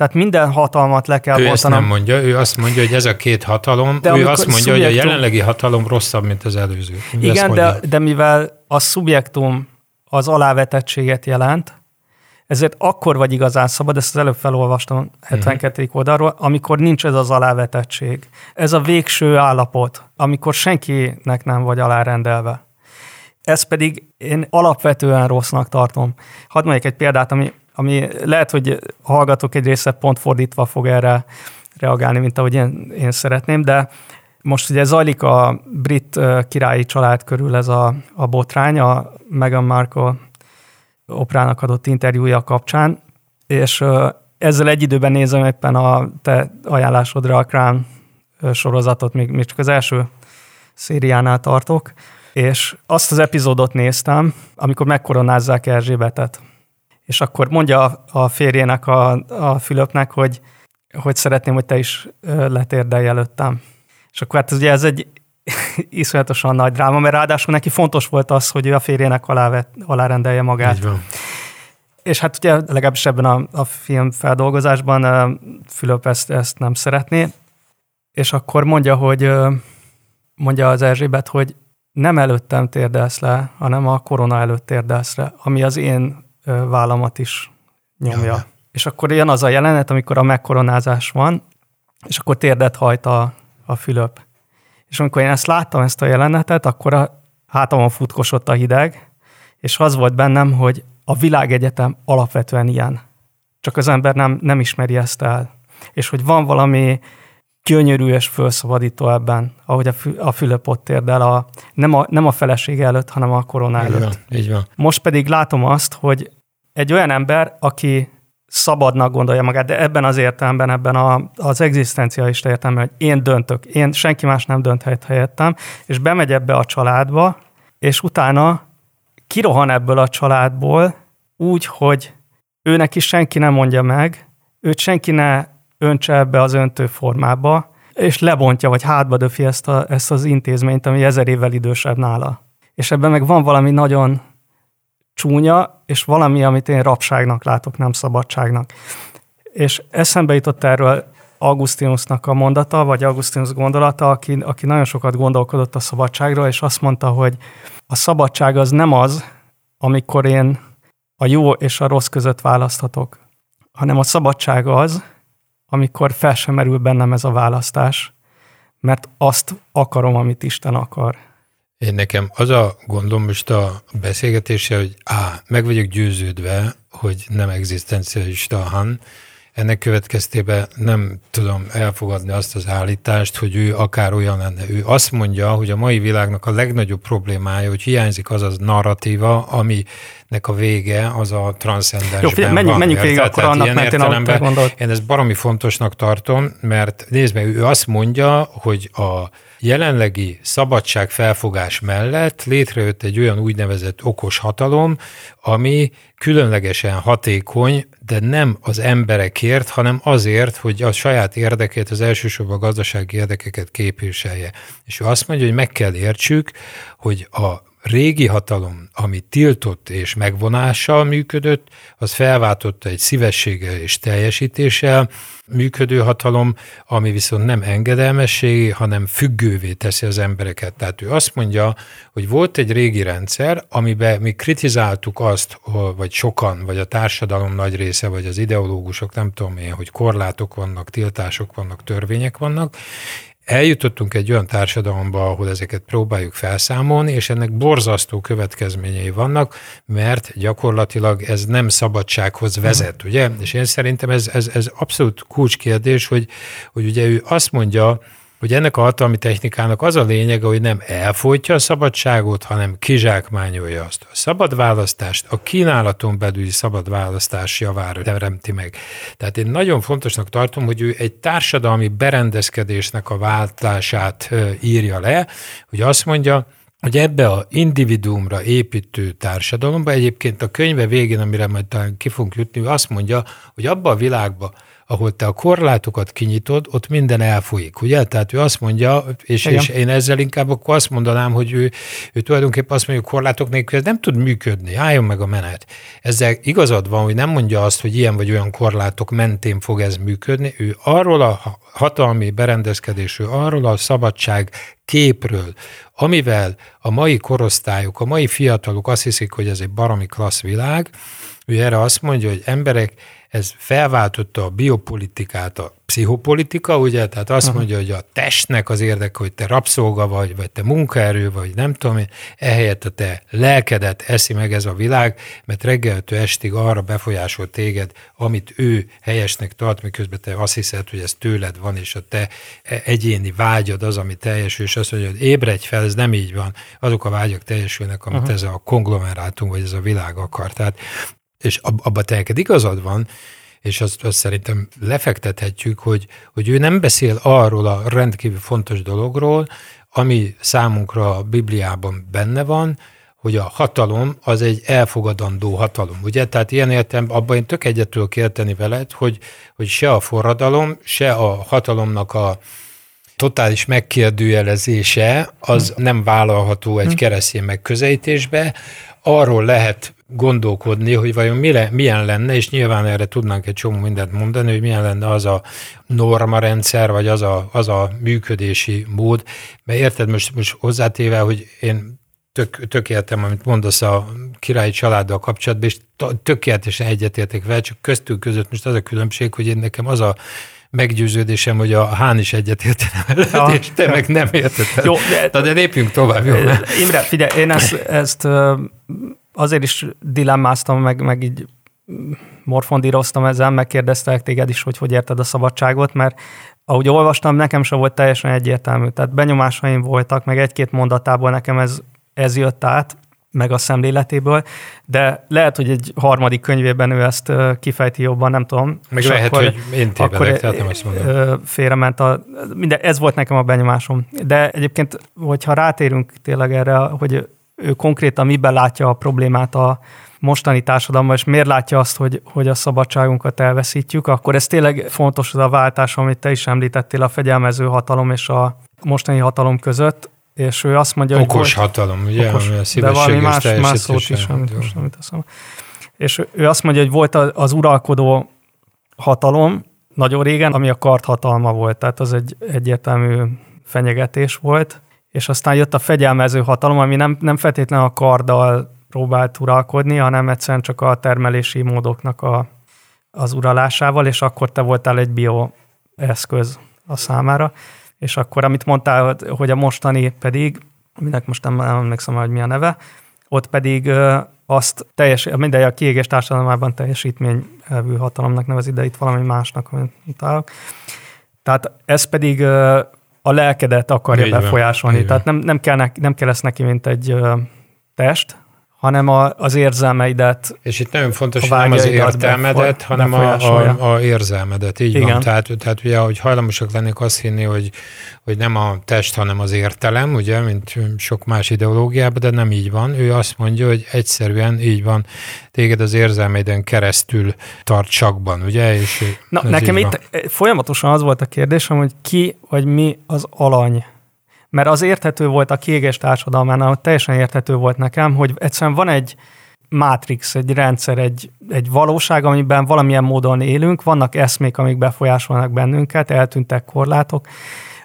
S2: Tehát minden hatalmat le kell
S1: Ő ezt nem mondja, ő azt mondja, hogy ez a két hatalom, de ő azt mondja, szubjektum... hogy a jelenlegi hatalom rosszabb, mint az előző.
S2: Ő Igen, de, de mivel a szubjektum az alávetettséget jelent, ezért akkor vagy igazán szabad, ezt az előbb felolvastam 72. Uh-huh. oldalról, amikor nincs ez az alávetettség. Ez a végső állapot, amikor senkinek nem vagy alárendelve. Ez pedig én alapvetően rossznak tartom. Hadd mondjak egy példát, ami ami lehet, hogy hallgatók egy része pont fordítva fog erre reagálni, mint ahogy én, én szeretném, de most ugye zajlik a brit királyi család körül ez a, a botrány, a Meghan Markle oprának adott interjúja kapcsán, és ezzel egy időben nézem éppen a te ajánlásodra a Crown sorozatot, még, még csak az első szériánál tartok, és azt az epizódot néztem, amikor megkoronázzák Erzsébetet és akkor mondja a férjének, a, a Fülöpnek, hogy, hogy szeretném, hogy te is letérdelj előttem. És akkor hát ugye ez egy iszonyatosan nagy dráma, mert ráadásul neki fontos volt az, hogy ő a férjének alá alárendelje magát. Így van. És hát ugye legalábbis ebben a, a film feldolgozásban Fülöp ezt, ezt nem szeretné, és akkor mondja, hogy mondja az Erzsébet, hogy nem előttem térdelsz le, hanem a korona előtt térdelsz le, ami az én vállamat is nyomja. Ja. És akkor jön az a jelenet, amikor a megkoronázás van, és akkor térdet hajt a, a Fülöp. És amikor én ezt láttam, ezt a jelenetet, akkor a hátamon futkosott a hideg, és az volt bennem, hogy a világegyetem alapvetően ilyen. Csak az ember nem, nem ismeri ezt el. És hogy van valami gyönyörű és felszabadító ebben, ahogy a, fü, a Fülöp ott térdel, a, nem, a, nem a feleség előtt, hanem a korona előtt. Így van,
S1: így van.
S2: Most pedig látom azt, hogy egy olyan ember, aki szabadnak gondolja magát, de ebben az értelemben, ebben a, az egzisztencialista értelemben, hogy én döntök, én senki más nem dönthet helyettem, és bemegy ebbe a családba, és utána kirohan ebből a családból úgy, hogy őnek is senki nem mondja meg, őt senki ne öntse ebbe az öntő formába, és lebontja, vagy hátba döfi ezt, a, ezt az intézményt, ami ezer évvel idősebb nála. És ebben meg van valami nagyon csúnya, és valami, amit én rabságnak látok, nem szabadságnak. És eszembe jutott erről Augustinusnak a mondata, vagy Augustinus gondolata, aki, aki nagyon sokat gondolkodott a szabadságról, és azt mondta, hogy a szabadság az nem az, amikor én a jó és a rossz között választhatok, hanem a szabadság az, amikor fel sem merül bennem ez a választás, mert azt akarom, amit Isten akar.
S1: Én nekem az a gondom most a beszélgetése, hogy á, meg vagyok győződve, hogy nem egzisztencialista Han, ennek következtében nem tudom elfogadni azt az állítást, hogy ő akár olyan lenne. Ő azt mondja, hogy a mai világnak a legnagyobb problémája, hogy hiányzik az az narratíva, aminek a vége az a transzcendensben Jó,
S2: figyelj, menjünk, van. menjünk végig akkor annak mentén,
S1: Én ezt baromi fontosnak tartom, mert nézd meg, ő azt mondja, hogy a jelenlegi szabadságfelfogás mellett létrejött egy olyan úgynevezett okos hatalom, ami különlegesen hatékony, de nem az emberekért, hanem azért, hogy a saját érdekét, az elsősorban a gazdasági érdekeket képviselje. És ő azt mondja, hogy meg kell értsük, hogy a régi hatalom, ami tiltott és megvonással működött, az felváltotta egy szívességgel és teljesítéssel működő hatalom, ami viszont nem engedelmességi, hanem függővé teszi az embereket. Tehát ő azt mondja, hogy volt egy régi rendszer, amiben mi kritizáltuk azt, vagy sokan, vagy a társadalom nagy része, vagy az ideológusok, nem tudom én, hogy korlátok vannak, tiltások vannak, törvények vannak, eljutottunk egy olyan társadalomba, ahol ezeket próbáljuk felszámolni, és ennek borzasztó következményei vannak, mert gyakorlatilag ez nem szabadsághoz vezet, ugye? És én szerintem ez, ez, ez abszolút kulcskérdés, hogy, hogy ugye ő azt mondja, hogy ennek a hatalmi technikának az a lényege, hogy nem elfolytja a szabadságot, hanem kizsákmányolja azt. A szabad választást, a kínálaton belüli szabad választás javára teremti meg. Tehát én nagyon fontosnak tartom, hogy ő egy társadalmi berendezkedésnek a váltását írja le, hogy azt mondja, hogy ebbe a individuumra építő társadalomba, egyébként a könyve végén, amire majd talán ki fogunk jutni, azt mondja, hogy abba a világba, ahol te a korlátokat kinyitod, ott minden elfolyik, ugye? Tehát ő azt mondja, és, és én ezzel inkább akkor azt mondanám, hogy ő, ő tulajdonképpen azt mondja, hogy korlátok nélkül ez nem tud működni, álljon meg a menet. Ezzel igazad van, hogy nem mondja azt, hogy ilyen vagy olyan korlátok mentén fog ez működni, ő arról a hatalmi berendezkedésről, arról a szabadság képről, amivel a mai korosztályok, a mai fiatalok azt hiszik, hogy ez egy baromi klassz világ, ő erre azt mondja, hogy emberek, ez felváltotta a biopolitikát a pszichopolitika, ugye, tehát azt mondja, hogy a testnek az érdeke, hogy te rabszolga vagy, vagy te munkaerő vagy, nem tudom én, ehelyett a te lelkedet eszi meg ez a világ, mert reggeltől estig arra befolyásol téged, amit ő helyesnek tart, miközben te azt hiszed, hogy ez tőled van, és a te egyéni vágyad az, ami teljesül, és azt mondja, hogy ébredj fel, ez nem így van. Azok a vágyak teljesülnek, amit uh-huh. ez a konglomerátum, vagy ez a világ akar. Tehát és abban te neked igazad van, és azt, azt szerintem lefektethetjük, hogy, hogy ő nem beszél arról a rendkívül fontos dologról, ami számunkra a Bibliában benne van, hogy a hatalom az egy elfogadandó hatalom, ugye? Tehát ilyen értem, abban én tök egyet tudok érteni veled, hogy, hogy se a forradalom, se a hatalomnak a totális megkérdőjelezése az hm. nem vállalható egy hm. keresztény megközelítésbe, arról lehet gondolkodni, hogy vajon mi le, milyen lenne, és nyilván erre tudnánk egy csomó mindent mondani, hogy milyen lenne az a normarendszer, vagy az a, az a működési mód. Mert érted, most, most hozzátéve, hogy én tök, tökéletem, amit mondasz a királyi családdal kapcsolatban, és tökéletesen egyetértek vele, csak köztünk között most az a különbség, hogy én nekem az a meggyőződésem, hogy a Hán is egyetértene veled, ja. és te meg nem érted. Jó, de, de lépjünk tovább. Jó?
S2: Imre, figyelj, én ezt, ezt azért is dilemmáztam, meg, meg így morfondíroztam ezzel, megkérdeztek téged is, hogy hogy érted a szabadságot, mert ahogy olvastam, nekem sem volt teljesen egyértelmű. Tehát benyomásaim voltak, meg egy-két mondatából nekem ez, ez jött át, meg a szemléletéből, de lehet, hogy egy harmadik könyvében ő ezt kifejti jobban, nem tudom.
S1: Meg lehet, akkor, hogy én tévedek, tehát nem azt mondom.
S2: Félrement a, minden, ez volt nekem a benyomásom. De egyébként, hogyha rátérünk tényleg erre, hogy ő konkrétan miben látja a problémát a mostani társadalomban, és miért látja azt, hogy, hogy a szabadságunkat elveszítjük, akkor ez tényleg fontos az a váltás, amit te is említettél a fegyelmező hatalom és a mostani hatalom között, és ő azt mondja,
S1: okos hogy... hatalom, ugye?
S2: Okos, de valami más, más szót is, amit most nem teszem. És ő azt mondja, hogy volt az uralkodó hatalom nagyon régen, ami a kart hatalma volt, tehát az egy egyértelmű fenyegetés volt, és aztán jött a fegyelmező hatalom, ami nem, nem feltétlenül a karddal próbált uralkodni, hanem egyszerűen csak a termelési módoknak a, az uralásával, és akkor te voltál egy bioeszköz a számára. És akkor, amit mondtál, hogy a mostani pedig, aminek most nem emlékszem, hogy mi a neve, ott pedig azt teljes, mindegy, a kiégés társadalmában teljesítményelvű hatalomnak nevezi, de itt valami másnak, találok. Tehát ez pedig a lelkedet akarja Így befolyásolni. Van. Tehát nem, nem, kell neki, nem kell lesz neki, mint egy test, hanem a, az érzelmeidet.
S1: És itt nagyon fontos, hogy nem az értelmedet, hanem a, a, a érzelmedet. Így Igen. van. Tehát, tehát ugye, hogy hajlamosak lennék azt hinni, hogy, hogy nem a test, hanem az értelem, ugye, mint sok más ideológiában, de nem így van. Ő azt mondja, hogy egyszerűen így van, téged az érzelmeiden keresztül tart sakban, ugye? És
S2: Na, nekem itt van. folyamatosan az volt a kérdésem, hogy ki vagy mi az alany mert az érthető volt a kiégés társadalmánál, teljesen érthető volt nekem, hogy egyszerűen van egy mátrix, egy rendszer, egy, egy valóság, amiben valamilyen módon élünk, vannak eszmék, amik befolyásolnak bennünket, eltűntek korlátok,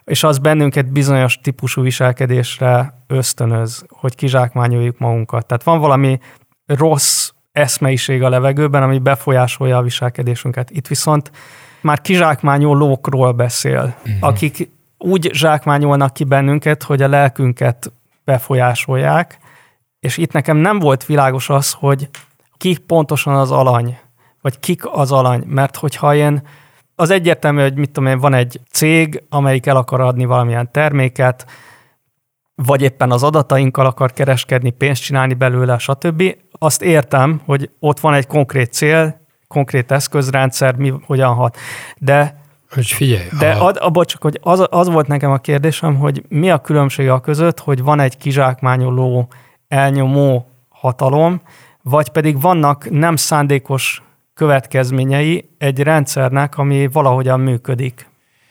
S2: és az bennünket bizonyos típusú viselkedésre ösztönöz, hogy kizsákmányoljuk magunkat. Tehát van valami rossz eszmeiség a levegőben, ami befolyásolja a viselkedésünket. Itt viszont már kizsákmányolókról beszél, uh-huh. akik úgy zsákmányolnak ki bennünket, hogy a lelkünket befolyásolják, és itt nekem nem volt világos az, hogy ki pontosan az alany, vagy kik az alany, mert hogyha én az egyértelmű, hogy mit tudom én, van egy cég, amelyik el akar adni valamilyen terméket, vagy éppen az adatainkkal akar kereskedni, pénzt csinálni belőle, stb. Azt értem, hogy ott van egy konkrét cél, konkrét eszközrendszer, mi hogyan hat. De
S1: hogy figyelj.
S2: De a... ad, abban csak, hogy az, az volt nekem a kérdésem, hogy mi a különbség a között, hogy van egy kizsákmányoló, elnyomó hatalom, vagy pedig vannak nem szándékos következményei egy rendszernek, ami valahogyan működik.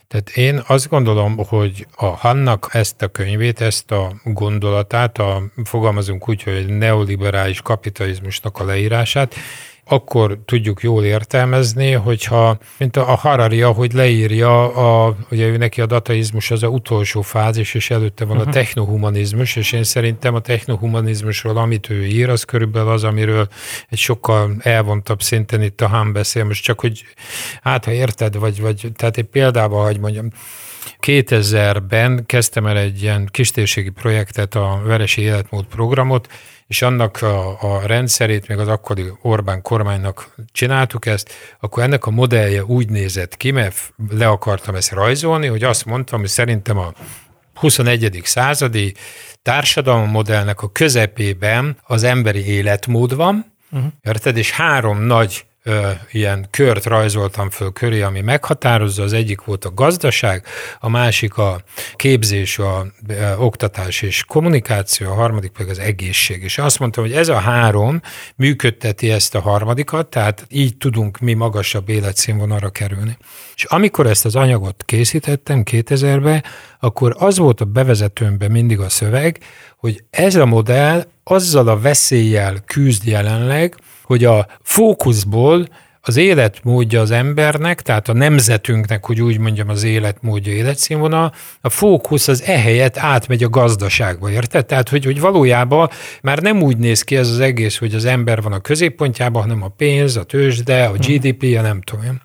S1: Tehát én azt gondolom, hogy a Hannak ezt a könyvét, ezt a gondolatát, a, fogalmazunk úgy, hogy neoliberális kapitalizmusnak a leírását, akkor tudjuk jól értelmezni, hogyha, mint a Harari, ahogy leírja, a, ugye ő neki a dataizmus az a utolsó fázis, és előtte van uh-huh. a mhm. technohumanizmus, és én szerintem a technohumanizmusról, amit ő ír, az körülbelül az, amiről egy sokkal elvontabb szinten itt a Hám beszél. Most csak, hogy hát, ha érted, vagy, vagy tehát egy példával, hogy mondjam, 2000-ben kezdtem el egy ilyen kistérségi projektet, a Veresi Életmód programot, és annak a, a rendszerét, még az akkori Orbán kormánynak csináltuk ezt, akkor ennek a modellje úgy nézett ki, mert le akartam ezt rajzolni, hogy azt mondtam, hogy szerintem a 21. századi társadalom modellnek a közepében az emberi életmód van, uh-huh. érted? És három nagy ö, ilyen kört rajzoltam föl köré, ami meghatározza. Az egyik volt a gazdaság, a másik a képzés, a ö, oktatás és kommunikáció, a harmadik pedig az egészség. És azt mondtam, hogy ez a három működteti ezt a harmadikat, tehát így tudunk mi magasabb életszínvonalra kerülni. És amikor ezt az anyagot készítettem 2000-ben, akkor az volt a bevezetőmben mindig a szöveg, hogy ez a modell azzal a veszéllyel küzd jelenleg, hogy a fókuszból az életmódja az embernek, tehát a nemzetünknek, hogy úgy mondjam, az életmódja, életszínvonal, a fókusz az ehelyett átmegy a gazdaságba, érted? Tehát, hogy, hogy valójában már nem úgy néz ki ez az egész, hogy az ember van a középpontjában, hanem a pénz, a tőzsde, a GDP, a nem tudom.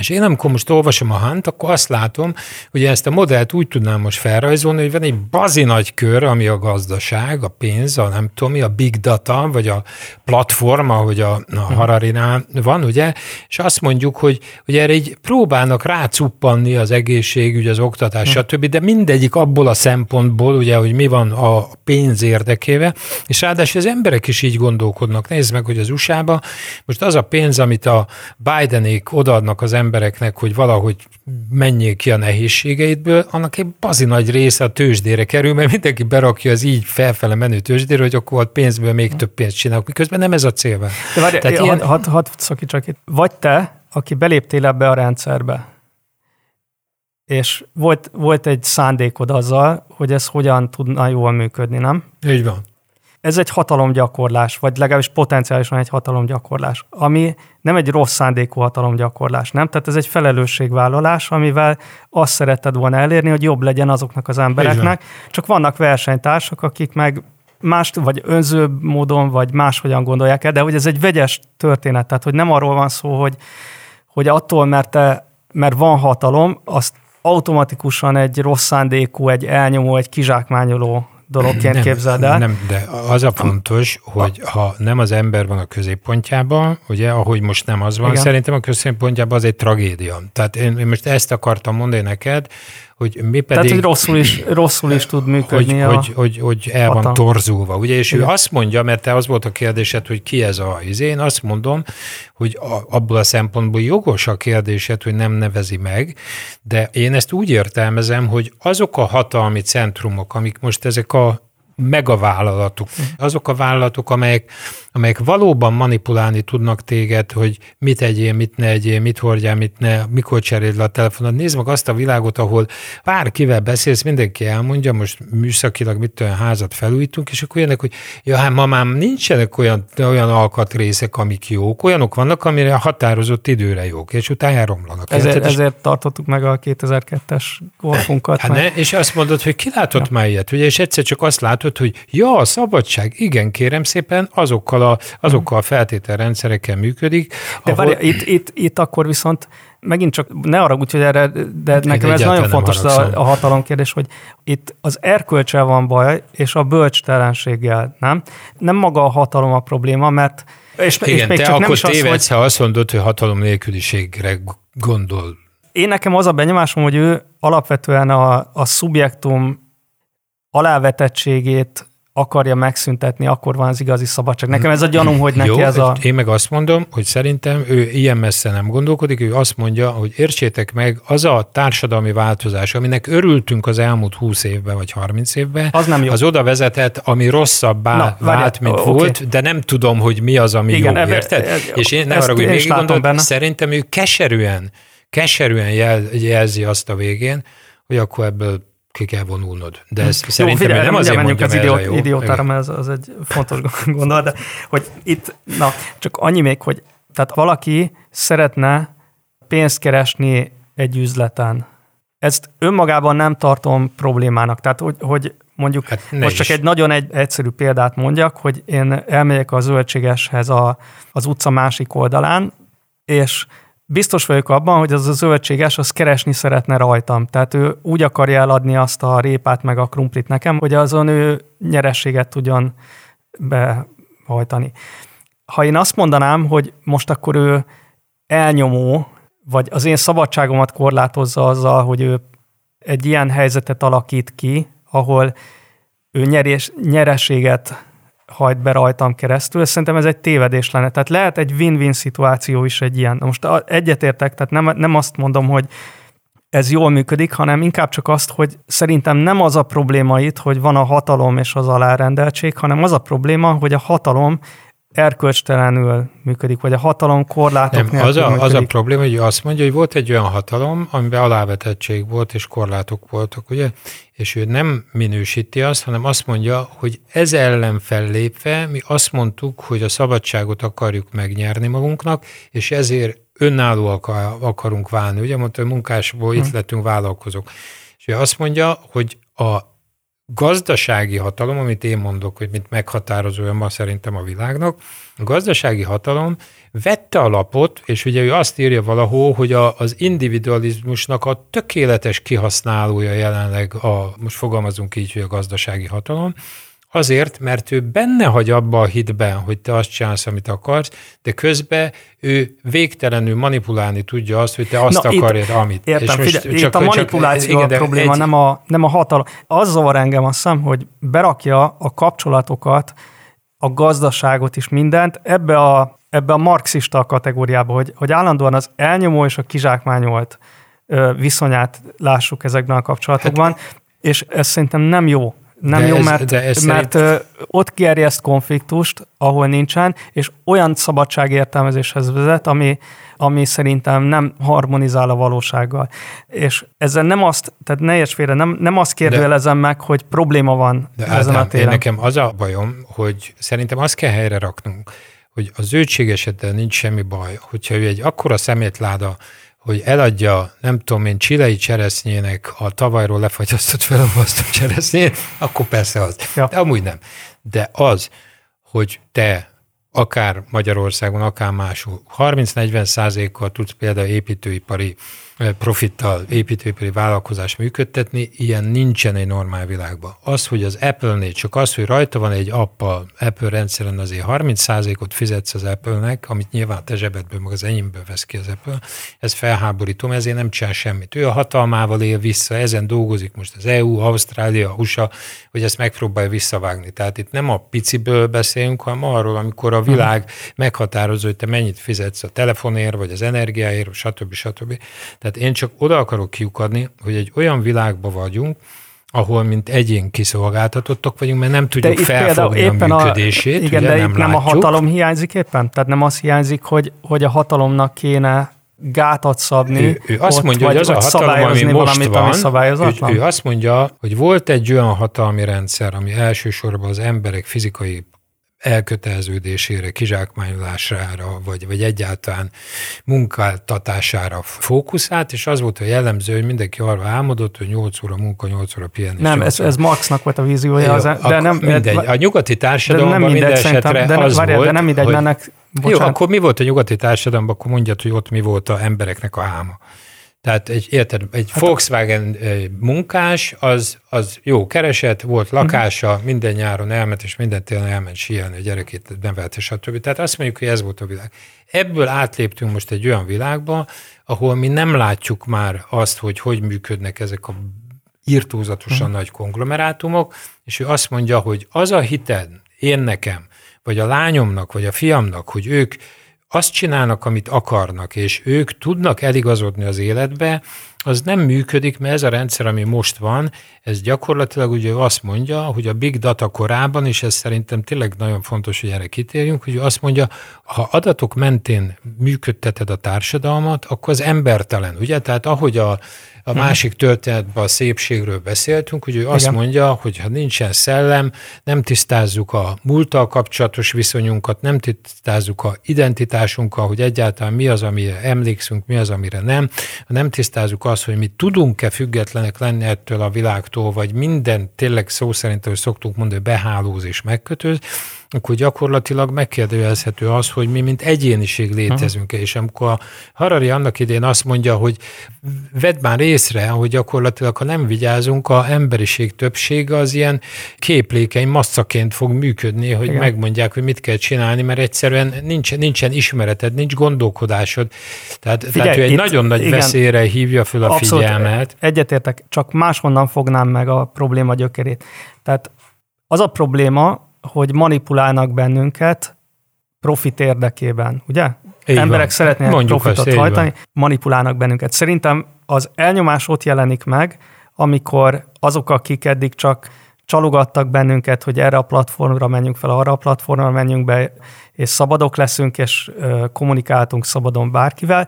S1: És én amikor most olvasom a Hunt, akkor azt látom, hogy ezt a modellt úgy tudnám most felrajzolni, hogy van egy bazi nagy kör, ami a gazdaság, a pénz, a nem tudom a big data, vagy a platform, ahogy a, a mhm. Hararinál van, ugye, és azt mondjuk, hogy, hogy erre így próbálnak rácuppanni az egészségügy, az oktatás, uh-huh. stb., de mindegyik abból a szempontból, ugye, hogy mi van a pénz érdekéve, és ráadásul az emberek is így gondolkodnak. Nézd meg, hogy az USA-ba most az a pénz, amit a Bidenék odaadnak az emberek, embereknek, hogy valahogy menjék ki a nehézségeidből, annak egy bazi nagy része a tőzsdére kerül, mert mindenki berakja az így felfele menő tőzsdére, hogy akkor a pénzből még több pénzt csinálok, miközben nem ez a cél.
S2: De várj, Tehát ilyen... hadd had, szakítsak itt. Vagy te, aki beléptél ebbe a rendszerbe, és volt, volt egy szándékod azzal, hogy ez hogyan tudna jól működni, nem?
S1: Így van
S2: ez egy hatalomgyakorlás, vagy legalábbis potenciálisan egy hatalomgyakorlás, ami nem egy rossz szándékú hatalomgyakorlás, nem? Tehát ez egy felelősségvállalás, amivel azt szeretted volna elérni, hogy jobb legyen azoknak az embereknek, csak vannak versenytársak, akik meg más, vagy önzőbb módon, vagy máshogyan gondolják el, de hogy ez egy vegyes történet, tehát hogy nem arról van szó, hogy, hogy attól, mert, te, mert van hatalom, azt automatikusan egy rossz szándékú, egy elnyomó, egy kizsákmányoló dologként nem, képzeld el.
S1: Nem, de az a fontos, hogy ha nem az ember van a középpontjában, ugye, ahogy most nem az van, Igen. szerintem a középpontjában az egy tragédia. Tehát én, én most ezt akartam mondani neked, hogy mi pedig... Tehát,
S2: hogy rosszul is, rosszul is tud működni
S1: hogy,
S2: a
S1: hogy, hogy, hogy el van torzulva. Ugye, és Igen. ő azt mondja, mert te az volt a kérdésed, hogy ki ez a izé, én azt mondom, hogy a, abból a szempontból jogos a kérdésed, hogy nem nevezi meg, de én ezt úgy értelmezem, hogy azok a hatalmi centrumok, amik most ezek a megavállalatok. Azok a vállalatok, amelyek, amelyek valóban manipulálni tudnak téged, hogy mit egyél, mit ne egyél, mit hordjál, mit ne, mikor cseréld le a telefonod. Nézd meg azt a világot, ahol bárkivel beszélsz, mindenki elmondja, most műszakilag mit olyan házat felújítunk, és akkor jönnek, hogy ja, hát mamám, nincsenek olyan, olyan alkatrészek, amik jók, olyanok vannak, amire határozott időre jók, és utána romlanak.
S2: Ezért, ezért tartottuk meg a 2002-es golfunkat.
S1: Hát ne, és azt mondod, hogy ki látott ja. már ilyet, ugye, és egyszer csak azt látod, mondod, hogy ja, a szabadság, igen, kérem szépen, azokkal a, azokkal a feltételrendszerekkel működik.
S2: De ahol... várj, itt, itt, itt akkor viszont megint csak ne arra úgy, hogy erre, de Én nekem ez nagyon fontos a, a hatalom kérdés, hogy itt az erkölcsel van baj, és a bölcstelenséggel, nem? Nem maga a hatalom a probléma, mert
S1: és, Igen, és még te csak akkor nem is tévedsz, az, hogy... ha azt mondod, hogy hatalom nélküliségre gondol.
S2: Én nekem az a benyomásom, hogy ő alapvetően a, a szubjektum alávetettségét akarja megszüntetni, akkor van az igazi szabadság. Nekem ez a gyanúm, hogy neki Jó, ez a...
S1: Én meg azt mondom, hogy szerintem ő ilyen messze nem gondolkodik, ő azt mondja, hogy értsétek meg, az a társadalmi változás, aminek örültünk az elmúlt 20 évben vagy 30 évben, az, nem jó. az oda vezetett, ami rosszabbá Na, vált, mint okay. volt, de nem tudom, hogy mi az, ami Igen, jó, ebbe, érted? E, És én ne arra, hogy még gondolom, szerintem ő keserűen, keserűen jel, jelzi azt a végén, hogy akkor ebből ki kell vonulnod. De ez jó, szerintem figyelj, nem azért mondjam az idiót, jó.
S2: idiótára, mert ez az egy fontos gondolat, de hogy itt, na, csak annyi még, hogy tehát valaki szeretne pénzt keresni egy üzleten. Ezt önmagában nem tartom problémának. Tehát, hogy, hogy mondjuk hát most csak egy nagyon egy, egyszerű példát mondjak, hogy én elmegyek a zöldségeshez a, az utca másik oldalán, és biztos vagyok abban, hogy az a zöldséges, az keresni szeretne rajtam. Tehát ő úgy akarja eladni azt a répát meg a krumplit nekem, hogy azon ő nyerességet tudjon behajtani. Ha én azt mondanám, hogy most akkor ő elnyomó, vagy az én szabadságomat korlátozza azzal, hogy ő egy ilyen helyzetet alakít ki, ahol ő nyerés, nyerességet hajt be rajtam keresztül, szerintem ez egy tévedés lenne. Tehát lehet egy win-win szituáció is egy ilyen. Most egyetértek, tehát nem, nem azt mondom, hogy ez jól működik, hanem inkább csak azt, hogy szerintem nem az a probléma itt, hogy van a hatalom és az alárendeltség, hanem az a probléma, hogy a hatalom erkölcstelenül működik, vagy a hatalom korlátok
S1: Nem, az a, működik. az a probléma, hogy azt mondja, hogy volt egy olyan hatalom, amiben alávetettség volt, és korlátok voltak, ugye? És ő nem minősíti azt, hanem azt mondja, hogy ez ellen fellépve mi azt mondtuk, hogy a szabadságot akarjuk megnyerni magunknak, és ezért önállóak akarunk válni. Ugye mondta, hogy munkásból itt hm. lettünk vállalkozók. És ő azt mondja, hogy a gazdasági hatalom, amit én mondok, hogy mint meghatározója ma szerintem a világnak, a gazdasági hatalom vette a lapot, és ugye ő azt írja valahol, hogy a, az individualizmusnak a tökéletes kihasználója jelenleg a, most fogalmazunk így, hogy a gazdasági hatalom, Azért, mert ő benne hagy abba a hitben, hogy te azt csinálsz, amit akarsz, de közben ő végtelenül manipulálni tudja azt, hogy te azt Na, itt, amit.
S2: Értem, és figyelj, csak, itt a manipuláció csak, igen, a probléma, egy... nem, a, nem a hatalom. Az zavar engem azt hiszem, hogy berakja a kapcsolatokat, a gazdaságot is mindent ebbe a, ebbe a marxista kategóriába, hogy, hogy állandóan az elnyomó és a kizsákmányolt viszonyát lássuk ezekben a kapcsolatokban, hát, és ez szerintem nem jó nem de jó, ez, mert, ez mert szerint... ott gerjeszt konfliktust, ahol nincsen, és olyan szabadságértelmezéshez vezet, ami, ami szerintem nem harmonizál a valósággal. És ezzel nem azt, tehát ne érts félre, nem, nem azt kérdőjelezem de, meg, hogy probléma van de ezen a téren.
S1: Nekem az a bajom, hogy szerintem azt kell helyre raknunk, hogy az zöldség esetben nincs semmi baj, hogyha ő egy akkora szemétláda hogy eladja, nem tudom én, csilei cseresznyének a tavalyról lefagyasztott felolvasztott cseresznyét, akkor persze az. Ja. De amúgy nem. De az, hogy te akár Magyarországon, akár máshol 30-40 százalékkal tudsz például építőipari profittal építőipari vállalkozás működtetni, ilyen nincsen egy normál világban. Az, hogy az Apple-nél csak az, hogy rajta van egy appa Apple rendszeren, azért 30%-ot fizetsz az Apple-nek, amit nyilván te zsebedből, meg az enyémből vesz ki az Apple, ez felháborító, ezért nem csinál semmit. Ő a hatalmával él vissza, ezen dolgozik most az EU, Ausztrália, USA, hogy ezt megpróbálja visszavágni. Tehát itt nem a piciből beszélünk, hanem arról, amikor a világ meghatározó, hogy te mennyit fizetsz a telefonért, vagy az energiáért, stb. stb. Tehát tehát én csak oda akarok kiukadni, hogy egy olyan világban vagyunk, ahol mint egyén kiszolgáltatottak vagyunk, mert nem tudjuk de felfogni a működését.
S2: A, igen, ugye, de nem itt nem a hatalom hiányzik éppen? Tehát nem az hiányzik, hogy, hogy a hatalomnak kéne gátat szabni.
S1: Ő, ő azt ott, mondja, vagy, hogy az a hatalom, ami most valamit, van, ő, ő azt mondja, hogy volt egy olyan hatalmi rendszer, ami elsősorban az emberek fizikai elköteleződésére, kizsákmányolására, vagy, vagy egyáltalán munkáltatására fókuszált, és az volt a jellemző, hogy mindenki arra álmodott, hogy 8 óra munka, 8 óra pihenés.
S2: Nem, ez, ez Maxnak volt a víziója. Jó, az, de nem,
S1: mindegy. A nyugati társadalomban nem minden esetre de, az várjál, volt,
S2: de nem mindegy, hogy, mennek,
S1: Jó, akkor mi volt a nyugati társadalomban, akkor mondjad, hogy ott mi volt a embereknek a álma. Tehát egy, érted, egy hát Volkswagen munkás, az, az jó keresett, volt mhm. lakása, uh-huh. minden nyáron elment, és minden télen elment síelni, a gyerekét nevelt, és stb. Tehát azt mondjuk, hogy ez volt a világ. Ebből átléptünk most egy olyan világba, ahol mi nem látjuk már azt, hogy hogy működnek ezek a írtózatosan uh-huh. nagy konglomerátumok, és ő azt mondja, hogy az a hited én nekem, vagy a lányomnak, vagy a fiamnak, hogy ők azt csinálnak, amit akarnak, és ők tudnak eligazodni az életbe, az nem működik, mert ez a rendszer, ami most van, ez gyakorlatilag ugye azt mondja, hogy a big data korában, és ez szerintem tényleg nagyon fontos, hogy erre kitérjünk, hogy azt mondja, ha adatok mentén működteted a társadalmat, akkor az embertelen, ugye? Tehát ahogy a a másik történetben a szépségről beszéltünk, hogy ő azt Igen. mondja, hogy ha nincsen szellem, nem tisztázzuk a múlttal kapcsolatos viszonyunkat, nem tisztázzuk a identitásunkkal, hogy egyáltalán mi az, amire emlékszünk, mi az, amire nem, nem tisztázzuk azt, hogy mi tudunk-e függetlenek lenni ettől a világtól, vagy minden tényleg szó szerint, hogy szoktuk mondani, behálóz és megkötöz, akkor gyakorlatilag megkérdőjelezhető az, hogy mi mint egyéniség létezünk-e, és amikor a Harari annak idén azt mondja, hogy vedd már észre, hogy gyakorlatilag, ha nem vigyázunk, a emberiség többsége az ilyen képlékeny masszaként fog működni, hogy Igen. megmondják, hogy mit kell csinálni, mert egyszerűen nincs, nincsen ismereted, nincs gondolkodásod. Tehát, Figyelj, tehát ő egy nagyon nagy igen, veszélyre hívja föl a abszolút figyelmet.
S2: Egyetértek, csak máshonnan fognám meg a probléma gyökerét. Tehát az a probléma, hogy manipulálnak bennünket profit érdekében, ugye?
S1: Így
S2: Emberek
S1: van.
S2: szeretnének
S1: Mondjuk
S2: profitot
S1: ezt,
S2: hajtani,
S1: van.
S2: manipulálnak bennünket. Szerintem az elnyomás ott jelenik meg, amikor azok, akik eddig csak csalogattak bennünket, hogy erre a platformra menjünk fel, arra a platformra menjünk be, és szabadok leszünk, és kommunikáltunk szabadon bárkivel,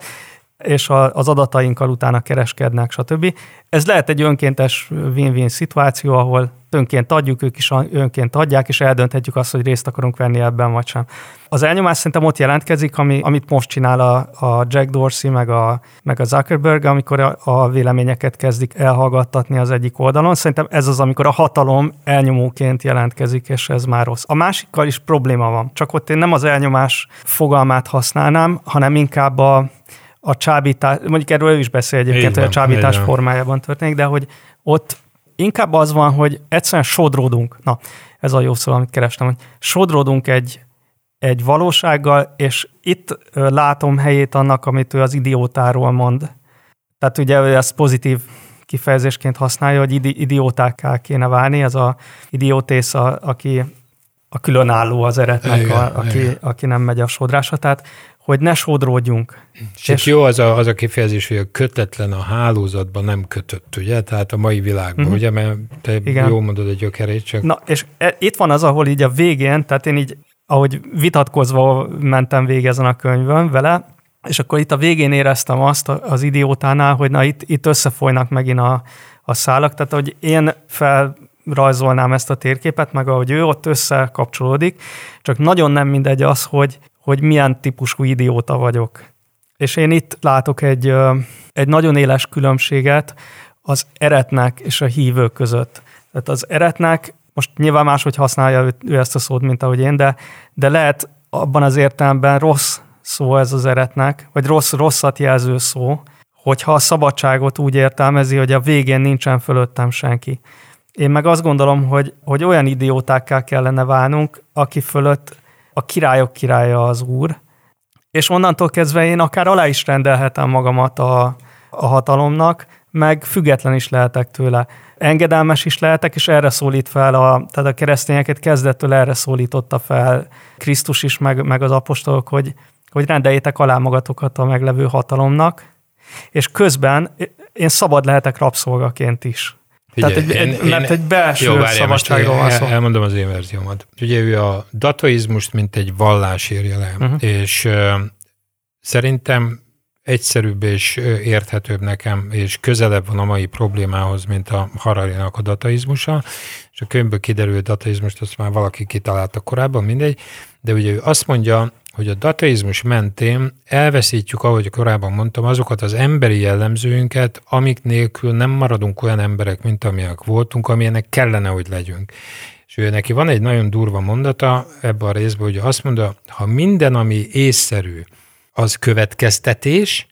S2: és a, az adatainkkal utána kereskednek, stb. Ez lehet egy önkéntes win-win szituáció, ahol önként adjuk, ők is önként adják, és eldönthetjük azt, hogy részt akarunk venni ebben, vagy sem. Az elnyomás szerintem ott jelentkezik, ami, amit most csinál a, a Jack Dorsey, meg a, meg a Zuckerberg, amikor a, a véleményeket kezdik elhallgattatni az egyik oldalon. Szerintem ez az, amikor a hatalom elnyomóként jelentkezik, és ez már rossz. A másikkal is probléma van, csak ott én nem az elnyomás fogalmát használnám, hanem inkább a, a csábítás, mondjuk erről ő is beszél egyébként,
S1: Így
S2: hogy a
S1: van,
S2: csábítás
S1: van.
S2: formájában történik, de hogy ott inkább az van, hogy egyszerűen sodródunk. Na, ez a jó szó, amit kerestem, hogy sodródunk egy, egy valósággal, és itt látom helyét annak, amit ő az idiótáról mond. Tehát ugye ő ezt pozitív kifejezésként használja, hogy idi, idiótákká kéne válni, ez a idiótész, a, aki a különálló az eretnek,
S1: Igen,
S2: a, aki,
S1: igen.
S2: aki nem megy a sodrásra, tehát hogy ne sodródjunk.
S1: És, és jó az a, az a kifejezés, hogy a kötetlen a hálózatban nem kötött, ugye? Tehát a mai világban, uh-huh. ugye? Mert te
S2: Igen.
S1: Jól mondod a gyökerét, csak
S2: Na, és e, itt van az, ahol így a végén, tehát én így, ahogy vitatkozva mentem végig ezen a könyvön vele, és akkor itt a végén éreztem azt az idiótánál, hogy na itt, itt összefolynak megint a, a szálak, tehát hogy én felrajzolnám ezt a térképet, meg ahogy ő ott összekapcsolódik, csak nagyon nem mindegy az, hogy, hogy milyen típusú idióta vagyok. És én itt látok egy, egy nagyon éles különbséget az eretnek és a hívők között. Tehát az eretnek, most nyilván máshogy használja ő, ő ezt a szót, mint ahogy én, de, de lehet abban az értelemben rossz szó ez az eretnek, vagy rossz, rosszat jelző szó, hogyha a szabadságot úgy értelmezi, hogy a végén nincsen fölöttem senki. Én meg azt gondolom, hogy, hogy olyan idiótákká kellene válnunk, aki fölött a királyok királya az úr, és onnantól kezdve én akár alá is rendelhetem magamat a, a hatalomnak, meg független is lehetek tőle. Engedelmes is lehetek, és erre szólít fel, a, tehát a keresztényeket kezdettől erre szólította fel Krisztus is, meg, meg az apostolok, hogy, hogy rendeljétek alá magatokat a meglevő hatalomnak, és közben én szabad lehetek rabszolgaként is. Tehát egy, egy, mert egy belső
S1: Jó, várjál,
S2: szabadságról van
S1: el,
S2: szó.
S1: elmondom az én verziómat. Ugye ő a dataizmust, mint egy vallás írja le, uh-huh. és uh, szerintem egyszerűbb és érthetőbb nekem, és közelebb van a mai problémához, mint a Hararinak a dataizmusa, és a könyvből kiderül dataizmust, azt már valaki kitalálta korábban, mindegy, de ugye ő azt mondja, hogy a dataizmus mentén elveszítjük, ahogy korábban mondtam, azokat az emberi jellemzőinket, amik nélkül nem maradunk olyan emberek, mint amilyenek voltunk, amilyenek kellene, hogy legyünk. És ő neki van egy nagyon durva mondata ebben a részben, hogy azt mondja, ha minden, ami észszerű, az következtetés,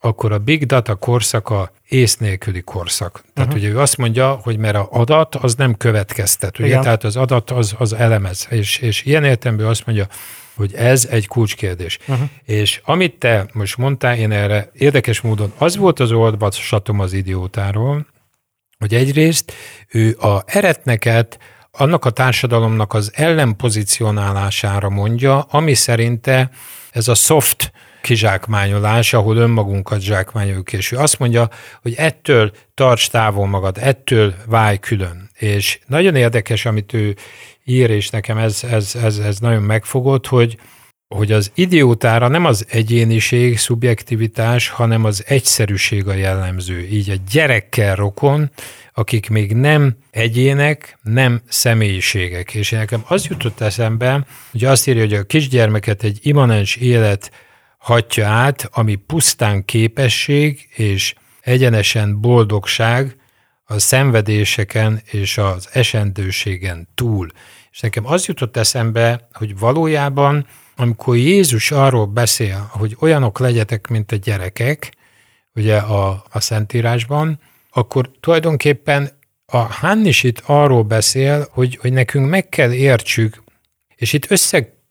S1: akkor a big data korszaka ész nélküli korszak. Tehát uh-huh. ugye ő azt mondja, hogy mert a adat az nem következtet, ugye?
S2: Igen.
S1: Tehát az adat az, az elemez, és, és ilyen értelemben azt mondja, hogy ez egy kulcskérdés. Uh-huh. És amit te most mondtál, én erre érdekes módon, az volt az olvasatom az idiótáról, hogy egyrészt ő a eretneket annak a társadalomnak az ellenpozicionálására mondja, ami szerinte ez a soft kizsákmányolás, ahol önmagunkat zsákmányoljuk, és ő azt mondja, hogy ettől tarts távol magad, ettől válj külön. És nagyon érdekes, amit ő ír, és nekem ez, ez, ez, ez nagyon megfogott, hogy, hogy az idiótára nem az egyéniség, szubjektivitás, hanem az egyszerűség a jellemző. Így a gyerekkel rokon, akik még nem egyének, nem személyiségek. És nekem az jutott eszembe, hogy azt írja, hogy a kisgyermeket egy immanens élet hatja át, ami pusztán képesség és egyenesen boldogság a szenvedéseken és az esendőségen túl. És nekem az jutott eszembe, hogy valójában, amikor Jézus arról beszél, hogy olyanok legyetek, mint a gyerekek, ugye a, a Szentírásban, akkor tulajdonképpen a Hannis itt arról beszél, hogy, hogy nekünk meg kell értsük, és itt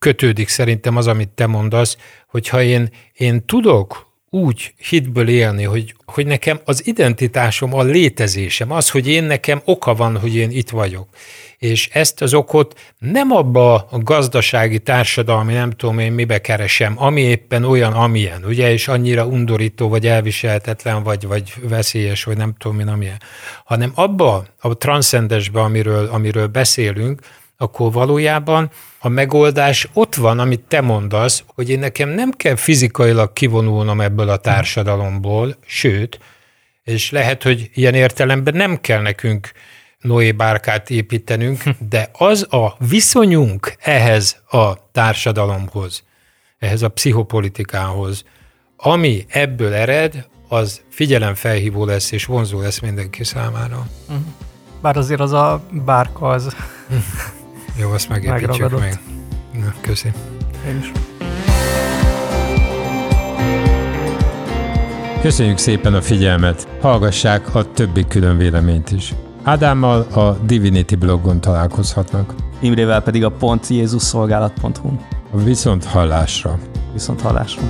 S1: összekötődik szerintem az, amit te mondasz, hogyha én, én tudok úgy hitből élni, hogy, hogy nekem az identitásom, a létezésem, az, hogy én nekem oka van, hogy én itt vagyok. És ezt az okot nem abba a gazdasági, társadalmi, nem tudom én mibe keresem, ami éppen olyan, amilyen, ugye, és annyira undorító, vagy elviselhetetlen, vagy, vagy veszélyes, vagy nem tudom én, amilyen, hanem abba a transzcendesbe, amiről, amiről beszélünk, akkor valójában a megoldás ott van, amit te mondasz, hogy én nekem nem kell fizikailag kivonulnom ebből a társadalomból, sőt, és lehet, hogy ilyen értelemben nem kell nekünk Noé bárkát építenünk, de az a viszonyunk ehhez a társadalomhoz, ehhez a pszichopolitikához, ami ebből ered, az figyelemfelhívó lesz és vonzó lesz mindenki számára. Mhm.
S2: Bár azért az a bárka az
S1: Jó, azt megépítjük meg. Na, köszi.
S2: Én is.
S1: Köszönjük szépen a figyelmet! Hallgassák a többi külön véleményt is. Ádámmal a Divinity blogon találkozhatnak.
S2: Imrével pedig a pontjézusszolgálat.hu.
S1: Viszont hallásra.
S2: Viszont hallásra.